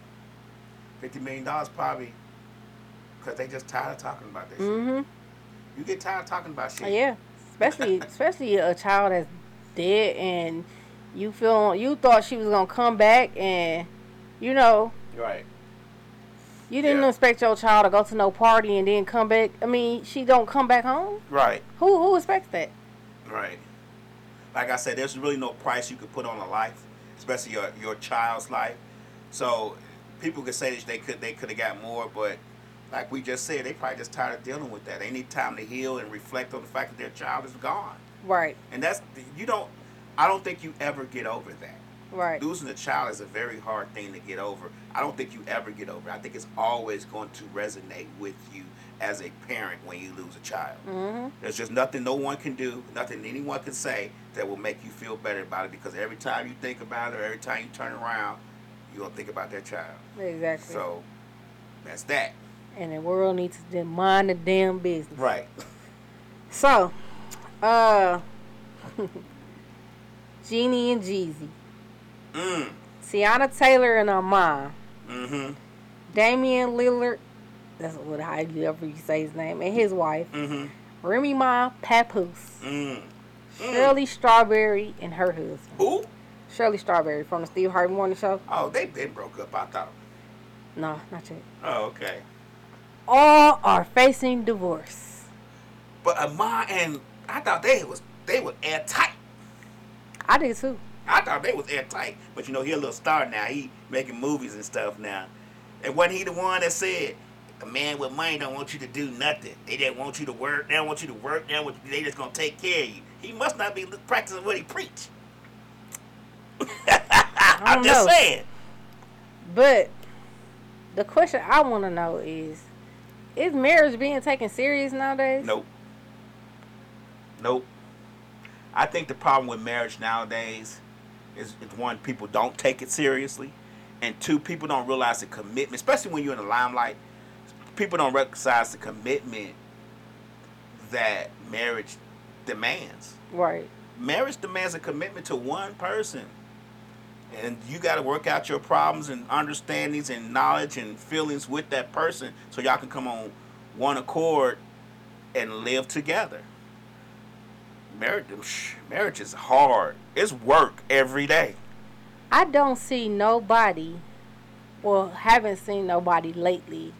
Fifty million dollars probably because they just tired of talking about this. shit. You get tired of talking about shit. Yeah. Especially (laughs) especially a child that's dead and you feel you thought she was gonna come back and you know Right. you didn't Yeah. expect your child to go to no party and then come back. I mean, she don't come back home. Right. Who who expects that? Right. Like I said, there's really no price you could put on a life, especially your your child's life. So people could say that they could they could have got more, but like we just said, they probably just tired of dealing with that. They need time to heal and reflect on the fact that their child is gone. Right. And that's you don't. I don't think you ever get over that. Right. Losing a child is a very hard thing to get over. I don't think you ever get over. it. I think it's always going to resonate with you as a parent when you lose a child. Mhm. There's just nothing no one can do, nothing anyone can say that will make you feel better about it because every time you think about it or every time you turn around, you're going to think about that child. Exactly. So that's that. And the world needs to mind the damn business. Right. (laughs) So, uh, (laughs) Jeannie and Jeezy, Mm. Teyana Taylor and her mom, Mm-hmm. Damian Lillard, that's what how you ever you say his name, and his wife, Mm-hmm. Remy Ma Papoose, Mm. Shirley Strawberry and her husband, Who? Shirley Strawberry from the Steve Harvey Morning Show. Oh, they they broke up. I thought. No, not yet. Oh, okay. All are facing divorce. But Amar and I thought they was they were airtight. I did too. I thought they was airtight. But you know, he a little star now. He making movies and stuff now. And wasn't he the one that said, a man with money don't want you to do nothing. They just want you to work. They don't want you to work. They, want, they just gonna take care of you. He must not be practicing what he preach. (laughs) I'm just know. saying. But the question I want to know is: Is marriage being taken serious nowadays? Nope. Nope. I think the problem with marriage nowadays is, is one, people don't take it seriously, and two, people don't realize the commitment, especially when you're in the limelight. People don't recognize the commitment that marriage demands. Right. Marriage demands a commitment to one person. And you got to work out your problems and understandings and knowledge and feelings with that person so y'all can come on one accord and live together. Marriage, marriage is hard. It's work every day. I don't see nobody, well, haven't seen nobody lately,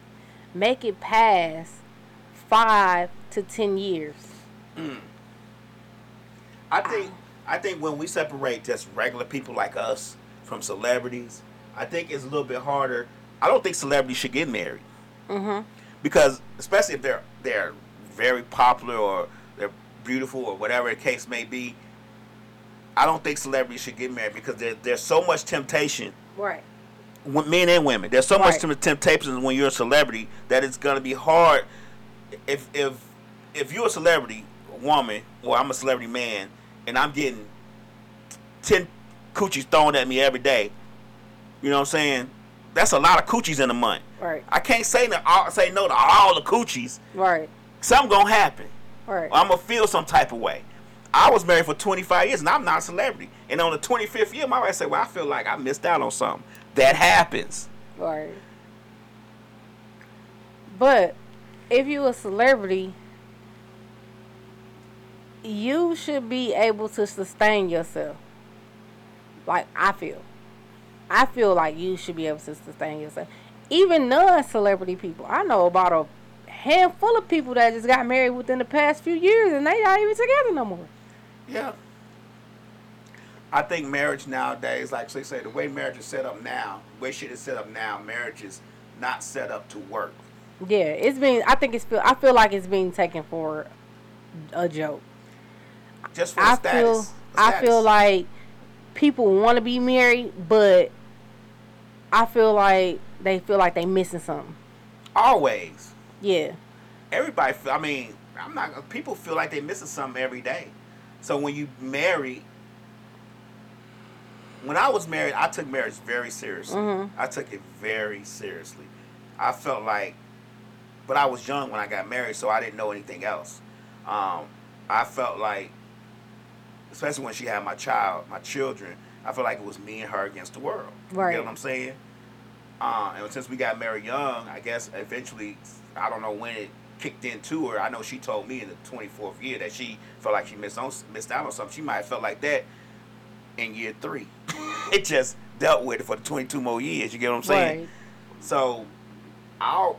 make it past five to ten years. Mm. I think I think when we separate just regular people like us from celebrities, I think it's a little bit harder. I don't think celebrities should get married. Mm-hmm. because especially if they're they're very popular or they're beautiful or whatever the case may be, I don't think celebrities should get married because there, there's so much temptation, Right. w- men and women. There's so much Right. tem- temptation when you're a celebrity that it's gonna be hard. If if if you're a celebrity woman or I'm a celebrity man and I'm getting ten coochies thrown at me every day, you know what I'm saying? That's a lot of coochies in a month. Right. I can't say no, all, say no to all the coochies. Right. Something gonna happen. Right. I'm gonna feel some type of way. I was married for 25 years and I'm not a celebrity. And on the 25th year, my wife said, "Well, I feel like I missed out on something." That happens. Right. But if you a celebrity, you should be able to sustain yourself. Like I feel. I feel like you should be able to sustain yourself. Even non-celebrity people. I know about a handful of people that just got married within the past few years and they not even together no more. Yeah. I think marriage nowadays, like they say, the way marriage is set up now, the way shit is set up now, marriage is not set up to work. Yeah, it's been I think it's feel I feel like it's being taken for a joke. Just for I the feel status. I feel like people want to be married, but I feel like they feel like they missing something. always. Yeah, Everybody, feel- I mean, I'm not. People feel like they're missing something every day. So when you marry, when I was married, I took marriage very seriously. Mm-hmm. I took it very seriously. I felt like, but I was young when I got married, so I didn't know anything else. Um, I felt like, especially when she had my child, my children, I feel like it was me and her against the world. Right. You get what I'm saying? Uh, and since we got married young, I guess eventually, I don't know when it kicked into her. I know she told me in the 24th year that she felt like she missed on, missed out on something. She might have felt like that in year three. (laughs) it just dealt with it for the 22 more years. You get what I'm saying? Right. So, I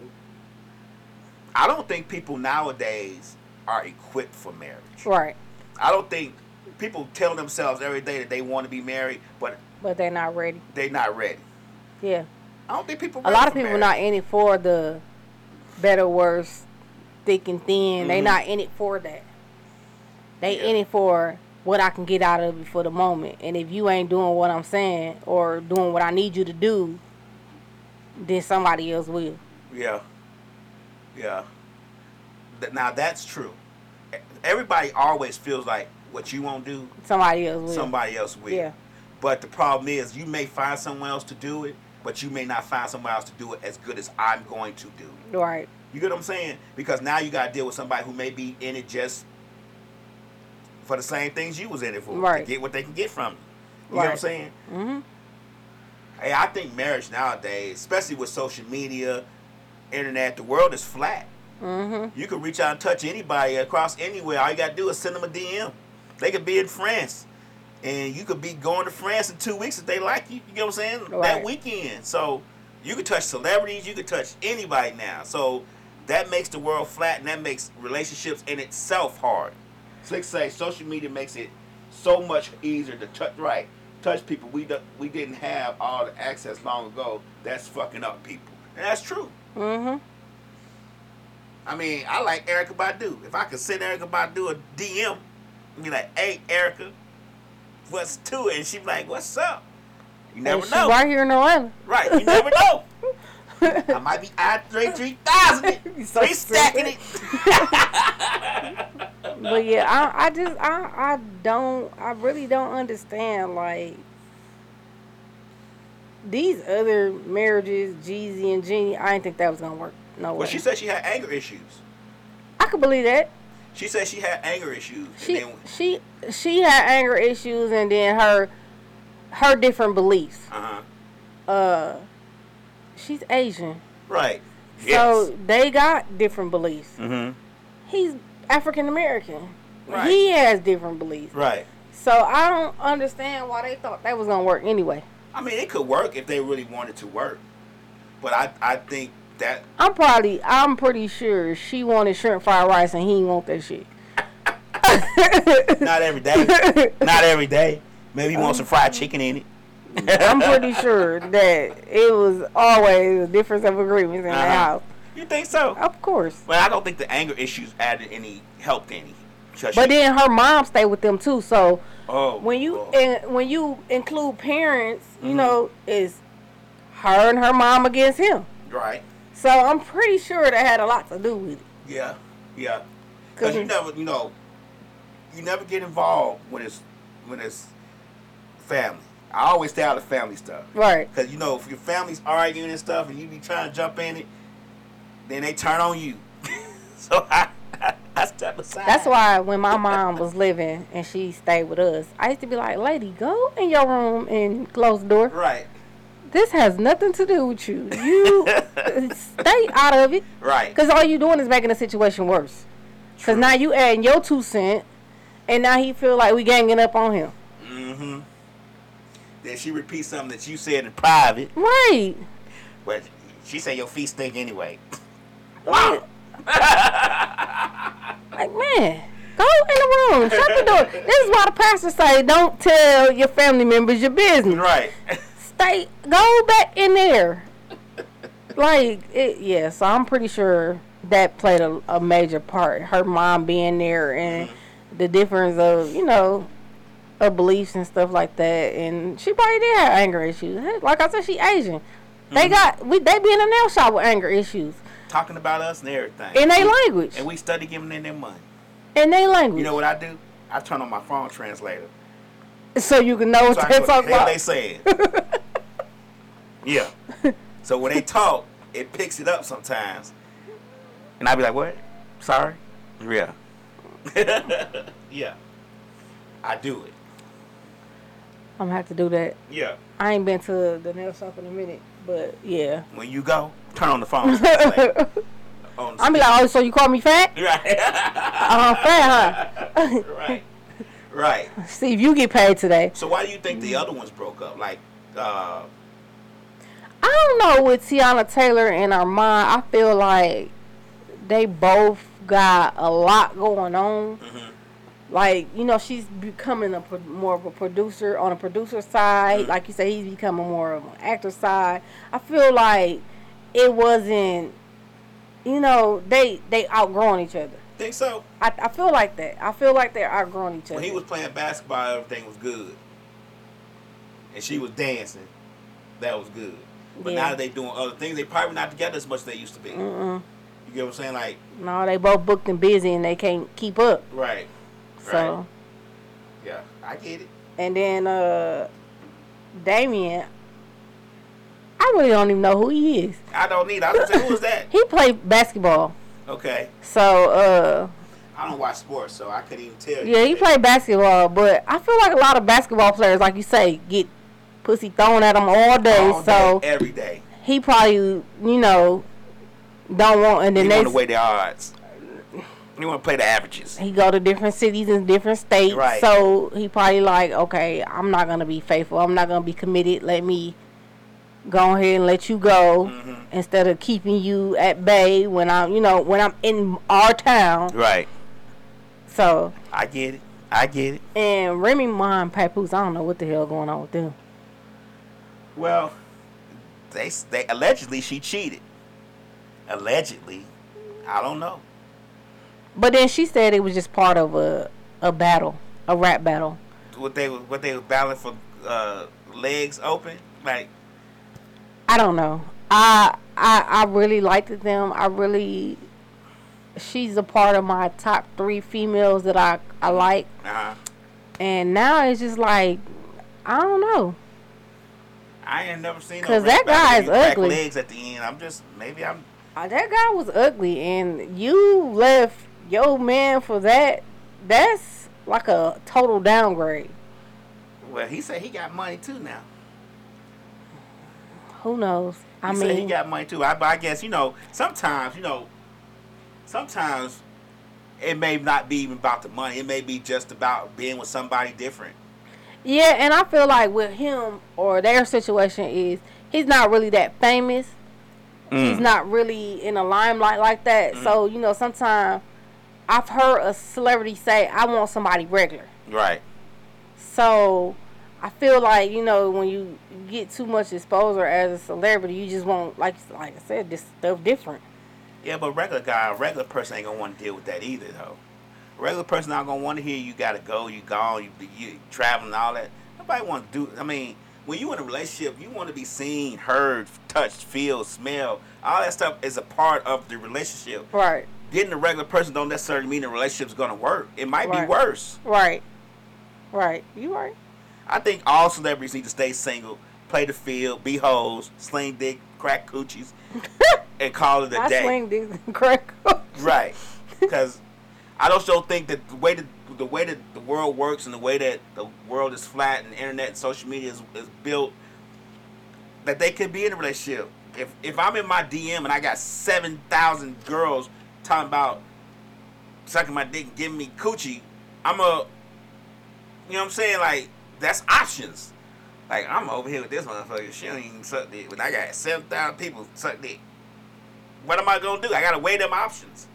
I don't think people nowadays are equipped for marriage. Right. I don't think people tell themselves every day that they want to be married, but But they're not ready. they're not ready. Yeah. I don't think people. A lot of people marriage. not in it for the better, worse, thick and thin. They Mhm. not in it for that. They Yeah. in it for what I can get out of it for the moment. And if you ain't doing what I'm saying or doing what I need you to do, then somebody else will. Yeah. Yeah. Now that's true. Everybody always feels like what you won't do, Somebody else will. somebody else will. Yeah. But the problem is, you may find someone else to do it, but you may not find someone else to do it as good as I'm going to do. Right. You get what I'm saying? Because now you got to deal with somebody who may be in it just for the same things you was in it for, Right. to get what they can get from you. You know what I'm saying? Mm-hmm. Hey, I think marriage nowadays, especially with social media, internet, the world is flat. Mm-hmm. You can reach out and touch anybody across anywhere. All you got to do is send them a DM. They could be in France. And you could be going to France in two weeks if they like you. You get what I'm saying? Right. That weekend. So you could touch celebrities. You could touch anybody now. So that makes the world flat and that makes relationships in itself hard. Slick say social media makes it so much easier to touch right. Touch people we do, we didn't have all the access long ago. That's fucking up people. And that's true. Mm-hmm. I mean, I like Erykah Badu. If I could send Erykah Badu a DM, be like, "Hey, Erykah, what's to it?" and she be like, "What's up?" You never and know, right here in Atlanta. right? You never know. (laughs) I might be Andre three thousand, (laughs) You so three stacking it. (laughs) But yeah, I, I just I I don't I really don't understand like these other marriages, Jeezy and Jeannie. I didn't think that was gonna work. No way. Well, she said she had anger issues. I could believe that. She said she had anger issues. She then, she she had anger issues, and then her her different beliefs. uh huh. Uh, she's Asian, Right. Yes. so they got different beliefs. Mm-hmm. He's African American. Right. He has different beliefs. Right. So I don't understand why they thought that was gonna work anyway. I mean, it could work if they really wanted to work, but I I think that I'm probably I'm pretty sure she wanted shrimp fried rice and he didn't want that shit. not every day, (laughs) not every day. Maybe you want some fried chicken in it. I'm pretty sure that it was always a difference of agreements in the Uh-huh. house. You think so? Of course. But I don't think the anger issues added any helped any. But she- then her mom stayed with them too. So oh, when you oh. in, when you include parents, you Mhm. know, is her and her mom against him. right, So I'm pretty sure that had a lot to do with it. yeah, yeah, because you never, you know, you never get involved when it's when it's family. I always stay out of family stuff Right. because you know if your family's arguing and stuff and you be trying to jump in it, then they turn on you. (laughs) so I, I, I step aside. That's why when my mom was living and she stayed with us, I used to be like, "Lady, go in your room and close the door. Right, This has nothing to do with you. You (laughs) stay out of it, right. because all you doing is making the situation worse. Because now you adding your two cent, and now he feel like we ganging up on him. Mm-hmm. Then she repeats something that you said in private, Right. but she said your feet stink anyway. Like, (laughs) like, man, go in the room, shut the door. (laughs) This is why the pastor say, don't tell your family members your business. right. Stay, go back in there. Like, it, yeah, so I'm pretty sure that played a, a major part. Her mom being there and mm-hmm. the difference of, you know, of beliefs and stuff like that. And she probably did have anger issues. Like I said, she Asian. They mm-hmm. got we they be in a nail shop with anger issues. talking about us and everything. in their language. and we study giving them their money. In their language. You know what I do? I turn on my phone translator. So you can know So what they're talking about. they saying. (laughs) yeah. So when they talk, it picks it up sometimes. And I'd be like, what? Sorry? Yeah. (laughs) yeah. I do it. I'm gonna have to do that. Yeah. I ain't been to the nail shop in a minute, but yeah. When you go, turn on the phone (laughs) translator. on the I'm be like, oh, so you call me fat? Right. Uh, fat, huh? right. Right. See if you get paid today. So why do you think the other ones broke up? Like, uh, I don't know with Teyana Taylor and Armand. I feel like they both got a lot going on. mhm. Like you know, she's becoming a pro- more of a producer on a producer side. Mhm. Like you say, he's becoming more of an actor side. I feel like it wasn't. You know, they they outgrowing each other. Think so? I, I feel like that. I feel like they're outgrowing each other. When he was playing basketball, everything was good. And she was dancing. That was good. But Yeah. now that they doing other things, they probably not together as much as they used to be. Mm-mm. You get what I'm saying? Like, No, they both booked and busy, and they can't keep up. right. So. Yeah, I get it. And then uh Damian, I really don't even know who he is. I don't need. I gonna say, who was that? (laughs) He played basketball. Okay. So uh I don't watch sports, so I couldn't even tell you. yeah, he played basketball, but I feel like a lot of basketball players, like you say, get pussy thrown at them all day. All so day, every day. he probably, you know, don't want and then want they to weigh the odds. You want to play the averages. he go to different cities and different states. Right. So he probably like, okay, I'm not gonna be faithful. I'm not gonna be committed. Let me go ahead and let you go Mhm. instead of keeping you at bay when I'm, you know, when I'm in our town. Right. So I get it. I get it. and Remy Ma and Papoose, I don't know what the hell going on with them. Well, they they allegedly she cheated. Allegedly, I don't know. But then she said it was just part of a a battle, a rap battle. What they what they were battling for uh, legs open. Like I don't know. I I I really liked them. I really she's a part of my top three females that I I like. uh, And now it's just like I don't know. I ain't never seen. no 'Cause rap that guy is ugly. Legs at the end. I'm just maybe I'm. Uh, That guy was ugly, and you left your man for that. That's like a total downgrade. Well, he said he got money too now. Who knows? He I said he mean, got money too. I, but I guess you know sometimes you know sometimes it may not be even about the money. It may be just about being with somebody different. yeah, and I feel like with him or their situation is he's not really that famous. Mm. He's not really in a limelight like that. So you know, sometimes I've heard a celebrity say, "I want somebody regular." Right. So I feel like you know when you get too much exposure as a celebrity, you just want like like I said, this stuff different. Yeah, but regular guy, a regular person ain't gonna want to deal with that either, though. A regular person not gonna want to hear you gotta go, you gone, you you traveling, all that. Nobody want to do. I mean, when you in a relationship, you want to be seen, heard, touched, feel, smell. All that stuff is a part of the relationship. Right. Getting a regular person don't necessarily mean the relationship's gonna work. It might Right. be worse. Right. Right. You right. I think all celebrities need to stay single, play the field, be hoes, sling dick, crack coochies, (laughs) and call it a I day. swing this crack. Right. Because I also think that the way that the way that the world works and the way that the world is flat and the internet and social media is, is built, that they could be in a relationship. If if I'm in my DM and I got seven thousand girls talking about sucking my dick and giving me coochie, I'm a you know what I'm saying? Like that's options. Like I'm over here with this motherfucker. She don't even suck dick, but I got seven thousand people suck dick. What am I gonna do? I gotta weigh them options.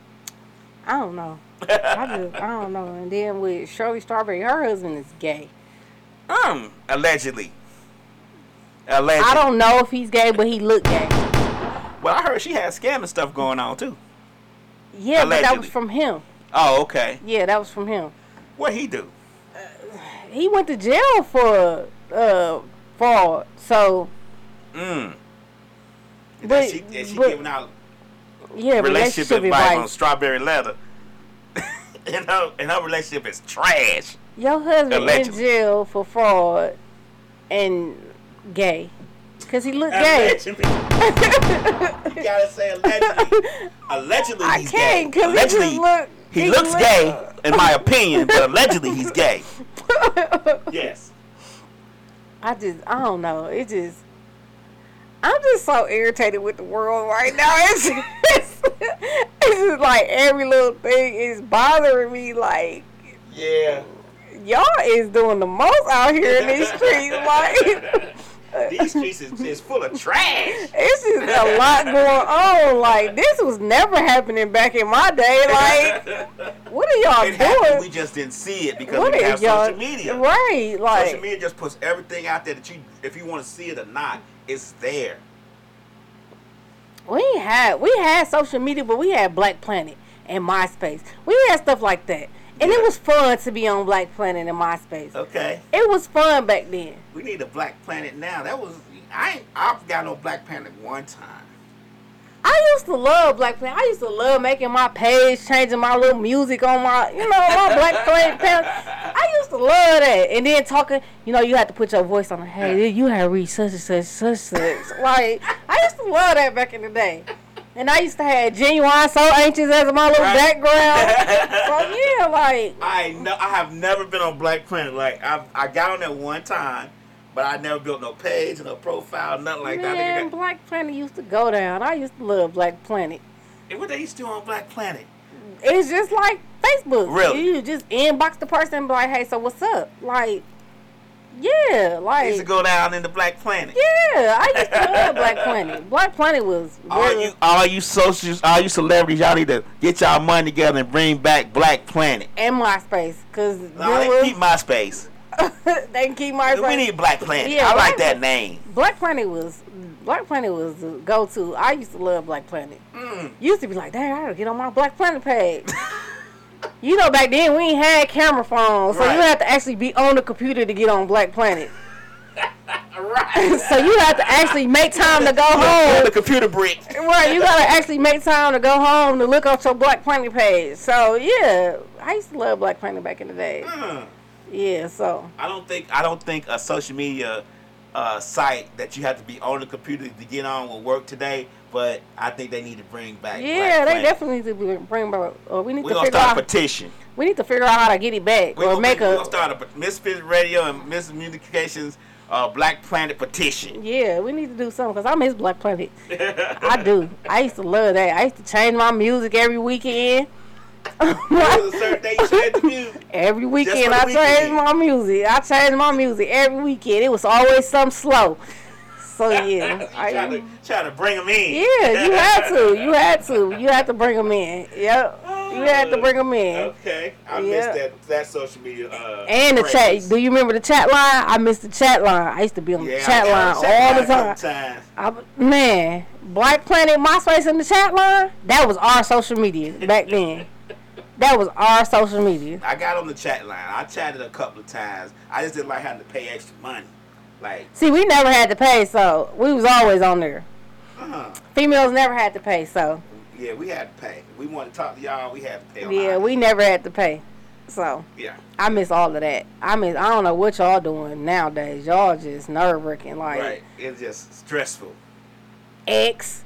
I don't know. I just I don't know. And then with Shirley Strawberry, her husband is gay. Um, allegedly. Allegedly. I don't know if he's gay, but he looked gay. Well, I heard she had scamming stuff going on too. Yeah, but that Allegedly. was from him. Oh, okay. Yeah, that was from him. What he do? He went to jail for uh fraud. So Mm. But- she, she but- giving out Yeah, relationship, relationship advice, on Strawberry Letter. (laughs) and her and her relationship is trash. Your husband in Allegedly. jail for fraud and gay. Cause he looked gay. Allegedly. you gotta say allegedly. Allegedly, I he's can't, gay. 'cause he Allegedly, look- he, he looks look- gay, in my opinion, but allegedly he's gay. (laughs) (laughs) Yes. I just, I don't know. It just, I'm just so irritated with the world right now. (laughs) It's just, it's just like every little thing is bothering me. Like Yeah. y'all is doing the most out here in these streets. Like (laughs) These streets is, is full of trash. (laughs) it's just a lot going on. Like this was never happening back in my day. Like what are y'all It happened, doing? we just didn't see it because what we have social media. right? Like social media just puts everything out there that you, if you want to see it or not, it's there. We had we had social media, but we had Black Planet and MySpace. We had stuff like that, and it was fun to be on Black Planet and MySpace. Okay. It was fun back then. We need a Black Planet now. That was I ain't I've got no Black Planet one time. I used to love Black Planet. I used to love making my page, changing my little music on my, you know, my Black Planet. I used to love that, and then talking. You know, you had to put your voice on. Hey, you had reached such and such, such such. Like I used to love that back in the day. And I used to have Ginuwine so anxious as my little Right. background. (laughs) So yeah, like I know I have never been on Black Planet. Like I I got on there one time, but I never built no page, no profile, nothing like that. I Man, Black Planet used to go down. I used to love Black Planet. And what they used to do on Black Planet? It's just like Facebook. Really? You just inbox the person and be like, hey, so what's up? Like, yeah, I like, used to go down in the Black Planet. yeah, I used to love Black (laughs) Planet. Black Planet was All really, you, all you socials, all you celebrities, y'all need to get y'all money together and bring back Black Planet. and MySpace, because No, they keep MySpace. (laughs) they can keep MySpace. We need Black Planet. Yeah, I like that name. Black Planet was Black Planet was the go to. I used to love Black Planet. Mm. Used to be like, dang, I gotta get on my Black Planet page. (laughs) you know, back then we ain't had camera phones, so Right. you had to actually be on the computer to get on Black Planet. (laughs) Right. (laughs) so you have to actually make time to go home. the computer brick. Right, you gotta actually make time to go home to look up your Black Planet page. So yeah, I used to love Black Planet back in the day. Mm. Yeah, so I don't think I don't think a social media uh, site that you have to be on the computer to get on will work today. But I think they need to bring back. yeah, they definitely need to bring back. Or we need We're to gonna figure start a petition. We need to figure out how to get it back We're or gonna, make we're a. gonna start a Misfit Radio and Mz Communications uh, Black Planet petition. Yeah, we need to do something because I miss Black Planet. I do. I used to love that. I used to change my music every weekend. There was a certain day you should have (laughs) the music. every weekend I weekend. changed my music. I changed my music every weekend. It was always something slow. So yeah, (laughs) I, trying to trying to bring them in. yeah, you had to. You (laughs) had to. You had to bring them in. Yep. You had to bring them in. Okay, I Yeah. missed that that social media. Uh, And the chat. Do you remember the chat line? I missed the chat line. I used to be on Yeah, the chat line chat all the line time. I, man, Black Planet, MySpace, and the chat line. That was our social media back then. That was our social media. I got on the chat line. I chatted a couple of times. I just didn't like having to pay extra money. Like, See, we never had to pay, so we was always on there. uh, Females never had to pay, so yeah, we had to pay. We want to talk to y'all, we had to pay. yeah, we never had to pay. So yeah. I miss all of that. I miss. I don't know what y'all doing nowadays. Y'all just nerve wracking, like Right. It's just stressful. X,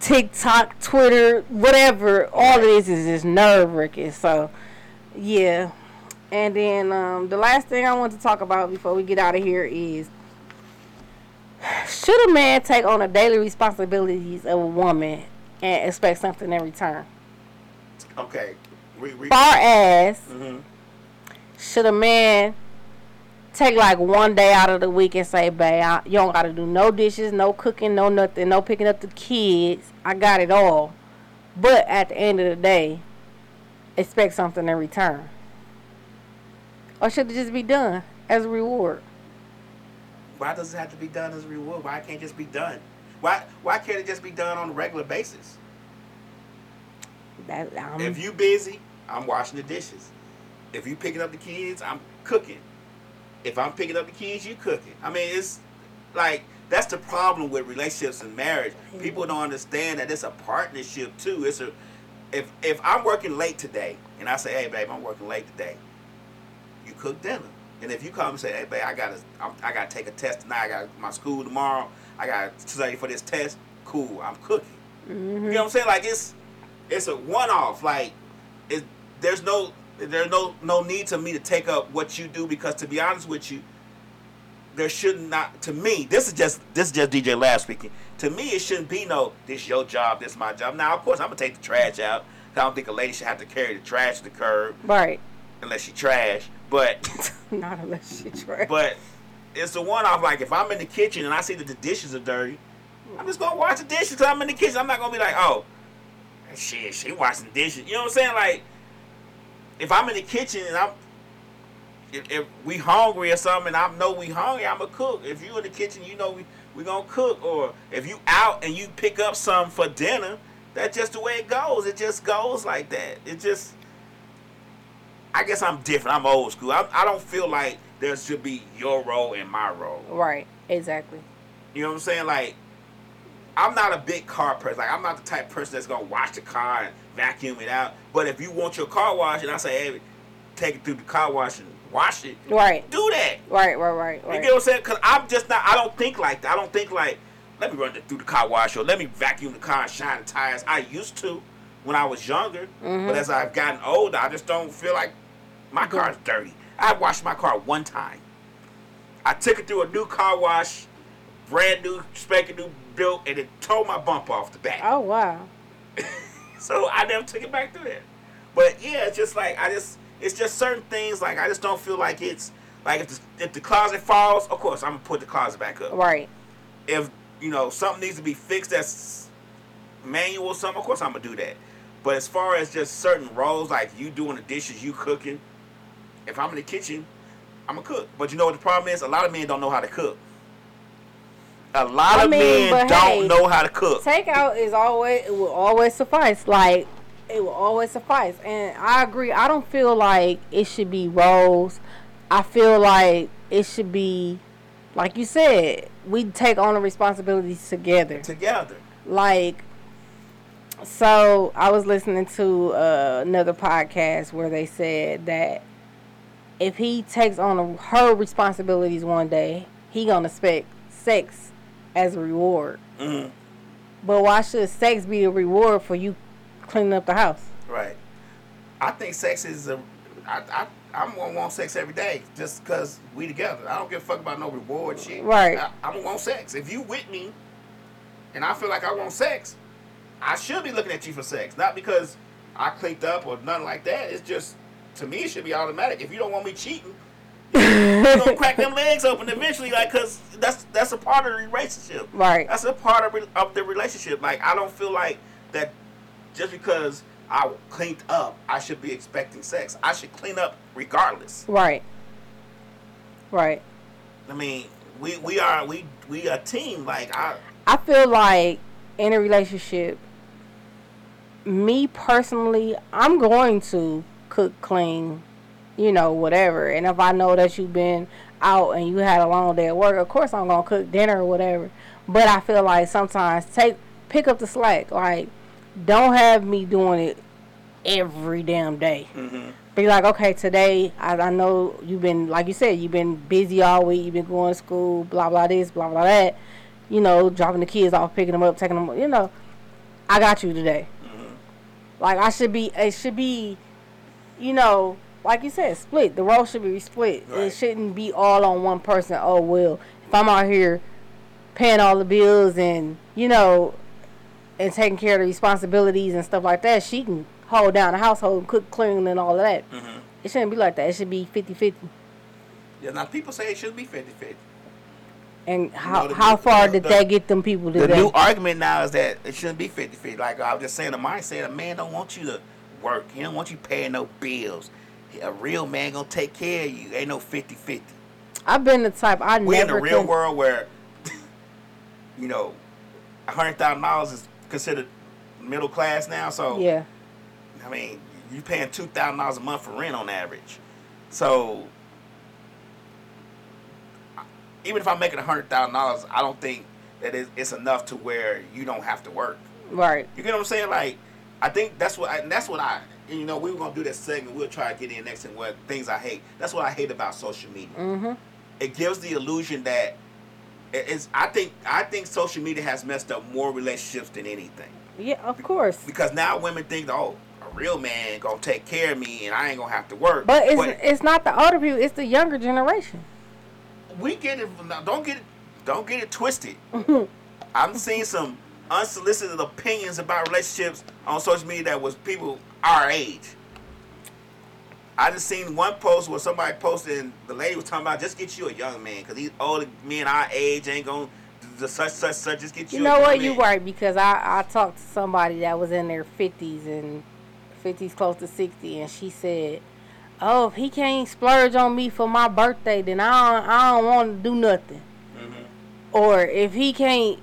TikTok, Twitter, whatever. All of this is just nerve wracking. So, yeah. And then um, the last thing I want to talk about before we get out of here is should a man take on the daily responsibilities of a woman and expect something in return? Okay. We, we, Far as Mhm. should a man take like one day out of the week and say, babe, I, you don't got to do no dishes, no cooking, no nothing, no picking up the kids. I got it all. But at the end of the day, expect something in return. Or should it just be done as a reward? Why does it have to be done as a reward? Why can't it just be done? Why Why can't it just be done on a regular basis? That, um, If you busy, I'm washing the dishes. If you picking up the kids, I'm cooking. If I'm picking up the kids, you cooking. I mean, it's like that's the problem with relationships and marriage. People don't understand that it's a partnership too. It's a if if I'm working late today and I say, hey babe, I'm working late today, you cook dinner. And if you come and say, hey babe, I gotta I'm, I gotta take a test tonight. I got my school tomorrow. I got to study for this test. Cool, I'm cooking. You know mm-hmm. what I'm saying? Like it's it's a one off. Like it there's no there's no no need to me to take up what you do because to be honest with you, there should not not to me this is just this is just DJ Lab speaking. To me it shouldn't be no this your job, this my job. Now of course I'm gonna take the trash out. I don't think a lady should have to carry the trash to the curb Right. unless she trash. But (laughs) Not unless she try. but it's the one off like if I'm in the kitchen and I see that the dishes are dirty, I'm just gonna wash the dishes because I'm in the kitchen. I'm not gonna be like, oh, shit, she washing dishes. You know what I'm saying? Like, if I'm in the kitchen and I'm, if, if we hungry or something and I know we hungry, I'm to cook. If you in the kitchen, you know we we gonna cook. Or if you out and you pick up some for dinner, that's just the way it goes. It just goes like that. It just. I guess I'm different. I'm old school. I, I don't feel like there should be your role and my role. Right. Exactly. You know what I'm saying? Like, I'm not a big car person. Like, I'm not the type of person that's gonna wash the car and vacuum it out. But if you want your car washed, and I say, hey, take it through the car wash and wash it, Right. do that. Right. Right. Right. You get what I'm saying? Because I'm just not. I don't think like that. I don't think like, let me run it through the car wash or let me vacuum the car and shine the tires. I used to when I was younger, Mm-hmm. but as I've gotten older, I just don't feel like my car's dirty. I washed my car one time. I took it through a new car wash, brand new, spanking new built, and it tore my bump off the back. Oh wow. (laughs) So I never took it back through there. But yeah, it's just like I just it's just certain things like I just don't feel like it's like if the, if the closet falls, of course I'm gonna put the closet back up. Right. If you know something needs to be fixed that's manual something, of course I'm gonna do that. But as far as just certain roles like you doing the dishes, you cooking, if I'm in the kitchen, I'm gonna cook. But you know what the problem is? A lot of men don't know how to cook. A lot I of mean, men don't hey, know how to cook. Takeout is always it will always suffice. Like it will always suffice. And I agree. I don't feel like it should be roles. I feel like it should be like you said, we take on the responsibilities together. Together. Like so I was listening to uh, another podcast where they said that if he takes on her responsibilities one day, he gonna expect sex as a reward. Mhm. But why should sex be a reward for you cleaning up the house? Right. I think sex is a. I, I, I'm gonna want sex every day just because we together. I don't give a fuck about no reward shit. Right. I, I'm gonna want sex. If you with me, and I feel like I want sex, I should be looking at you for sex, not because I cleaned up or nothing like that. It's just to me, it should be automatic. If you don't want me cheating, you're gonna crack them legs open eventually, like because that's that's a part of the relationship. Right. That's a part of, re- of the relationship. Like I don't feel like that just because I cleaned up, I should be expecting sex. I should clean up regardless. Right. Right. I mean, we we are we we a team. Like I I feel like in a relationship, me personally, I'm going to cook, clean, you know, whatever. And if I know that you've been out and you had a long day at work, of course I'm gonna cook dinner or whatever. But I feel like sometimes take pick up the slack. Like, don't have me doing it every damn day. mhm. Be like, okay, today I, I know you've been like you said, you've been busy all week. You've been going to school, blah blah this, blah blah that. You know, dropping the kids off, picking them up, taking them. You know, I got you today. Like I should be, it should be, you know, like you said, split. The role should be split. Right. It shouldn't be all on one person. Oh well, if I'm out here paying all the bills and you know, and taking care of the responsibilities and stuff like that, she can hold down the household, cook, clean, and all of that. Mhm. It shouldn't be like that. It should be 50-50. yeah. Now people say it should be 50-50. And how the- how far the- did the- that get them people The today? new argument now is that it shouldn't be 50-50. Like I was just saying, the mindset, a man don't want you to work. He don't want you paying no bills. A real man gonna take care of you. Ain't no 50-50. I've been the type I never. we in the real could- world where (laughs) you know a hundred thousand dollars is considered middle class now so Yeah, i mean you paying two thousand dollars a month for rent on average so even if I'm making a hundred thousand dollars, I don't think that it's enough to where you don't have to work. Right. You get what I'm saying? Like, I think that's what I, and that's what I. You know, we were gonna do that segment. We'll try to get in next and what things I hate. That's what I hate about social media. Mm-hmm. It gives the illusion that it is. I think I think social media has messed up more relationships than anything Yeah, of course. because now women think, oh, a real man gonna take care of me and I ain't gonna have to work. But it's it's not the older people; it's the younger generation. we get it. now, Don't get it. Don't get it twisted. (laughs) I'm seeing some unsolicited opinions about relationships on social media that was people our age. I just seen one post where somebody posted and the lady was talking about just get you a young man because these older men our age ain't gonna the such such such just get you. You know what? You right because I I talked to somebody that was in their fifties and fifties close to sixty, and she said, "Oh, if he can't splurge on me for my birthday, then I don't, I don't want to do nothing." Mhm. Or if he can't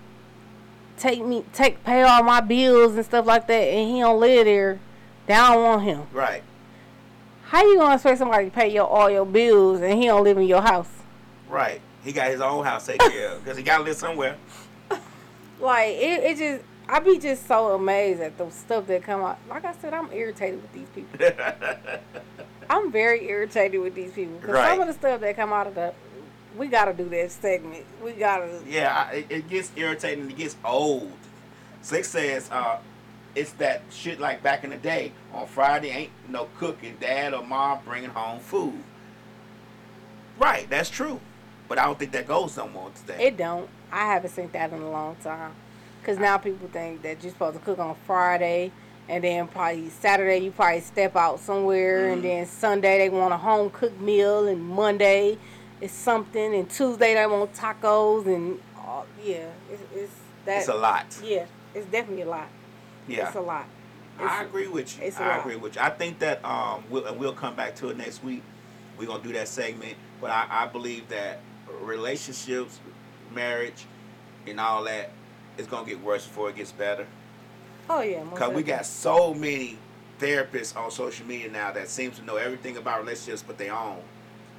take me take pay all my bills and stuff like that, and he don't live there, then I don't want him. Right, How you gonna expect somebody to pay your all your bills and he don't live in your house? right. He got his own house taken care of because he got to live somewhere. (laughs) Like it, it just I be just so amazed at the stuff that come out. Like I said, I'm irritated with these people. (laughs) I'm very irritated with these people because Right. some of the stuff that come out of the, we gotta do that segment. We gotta. Yeah, I, it, gets irritating. It gets old. Six says uh, it's that shit like back in the day. On Friday, ain't no cooking. Dad or mom bringing home food. Right, that's true. But I don't think that goes no more today. It don't. I haven't seen that in a long time. Cause now people think that you're supposed to cook on Friday, and then probably Saturday you probably step out somewhere, Mhm. and then Sunday they want a home cooked meal, and Monday it's something, and Tuesday they want tacos, and all, yeah, it's, it's that. it's a lot. Yeah, it's definitely a lot. Yeah, It's a lot. I agree with you. it's a I lot. agree with you. I think that um, we'll, and we'll come back to it next week. We're gonna do that segment, but I, I believe that relationships, marriage, and all that is gonna get worse before it gets better. Oh yeah, Because we got so many therapists on social media now that seems to know everything about relationships but they own.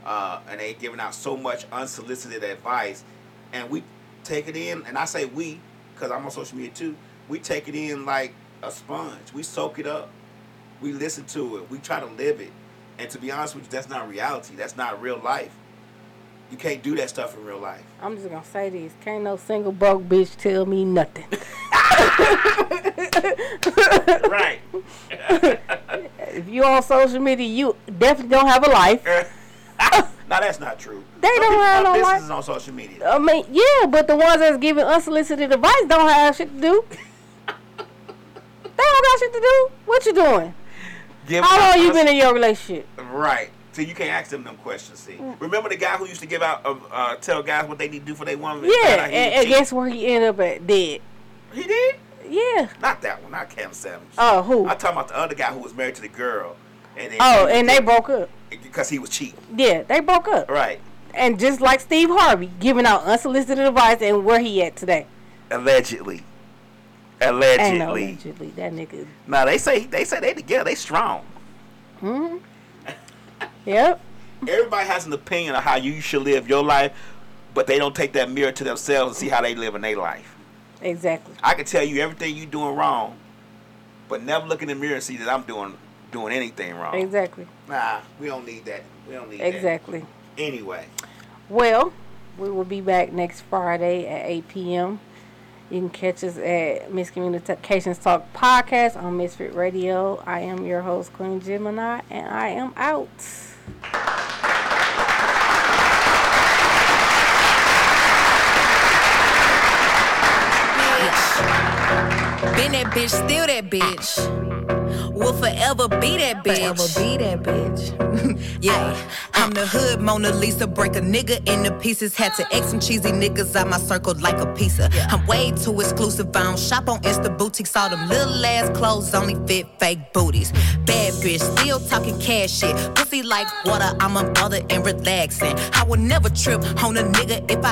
Uh, and they giving out so much unsolicited advice. And we take it in, and I say we, because I'm on social media too, we take it in like a sponge. We soak it up. We listen to it. We try to live it. And to be honest with you, that's not reality. That's not real life. You can't do that stuff in real life. I'm just gonna say this: can't no single broke bitch tell me nothing. (laughs) right. (laughs) if you on social media, you definitely don't have a life. (laughs) now that's not true. They Some don't have no businesses on social media. I mean, yeah, but the ones that's giving unsolicited advice don't have shit to do. (laughs) they don't got shit to do. What you doing? Give How long you been in your relationship? Right. So you can't ask them them questions. See, Mm. remember the guy who used to give out, uh, uh, tell guys what they need to do for their woman? Yeah, and, and guess where he ended up at? Dead. he did. Yeah. Not that one. Not Cam Savage. Oh, who? I'm talking about the other guy who was married to the girl, and Oh, and they broke up. because he was cheating. Yeah, they broke up. Right. And just like Steve Harvey, giving out unsolicited advice and where he at today. Allegedly. Ain't no Allegedly. allegedly. That nigga. Now they say they say they together. They strong. hmm Yep. Everybody has an opinion of how you should live your life, but they don't take that mirror to themselves and see how they live in their life. Exactly. I can tell you everything you're doing wrong, but never look in the mirror and see that I'm doing doing anything wrong. Exactly. Nah, we don't need that. We don't need Exactly. that. Exactly. Anyway, Well, we will be back next Friday at 8 p.m. You can catch us at Mz Communications Talk Podcast on Misfit Radio. I am your host, Queen Gemini, and I am out. bitch. Been that bitch, still that bitch. Will forever be that bitch. Forever be that bitch. (laughs) Yeah, I'm the hood Mona Lisa. Break a nigga into pieces. Had to X some cheesy niggas out my circle like a pizza. I'm way too exclusive. I don't shop on Insta boutiques. All them little ass clothes only fit fake booties. Bad bitch, still talking cash shit. Pussy like water. I'm a mother and relaxing. I would never trip on a nigga if I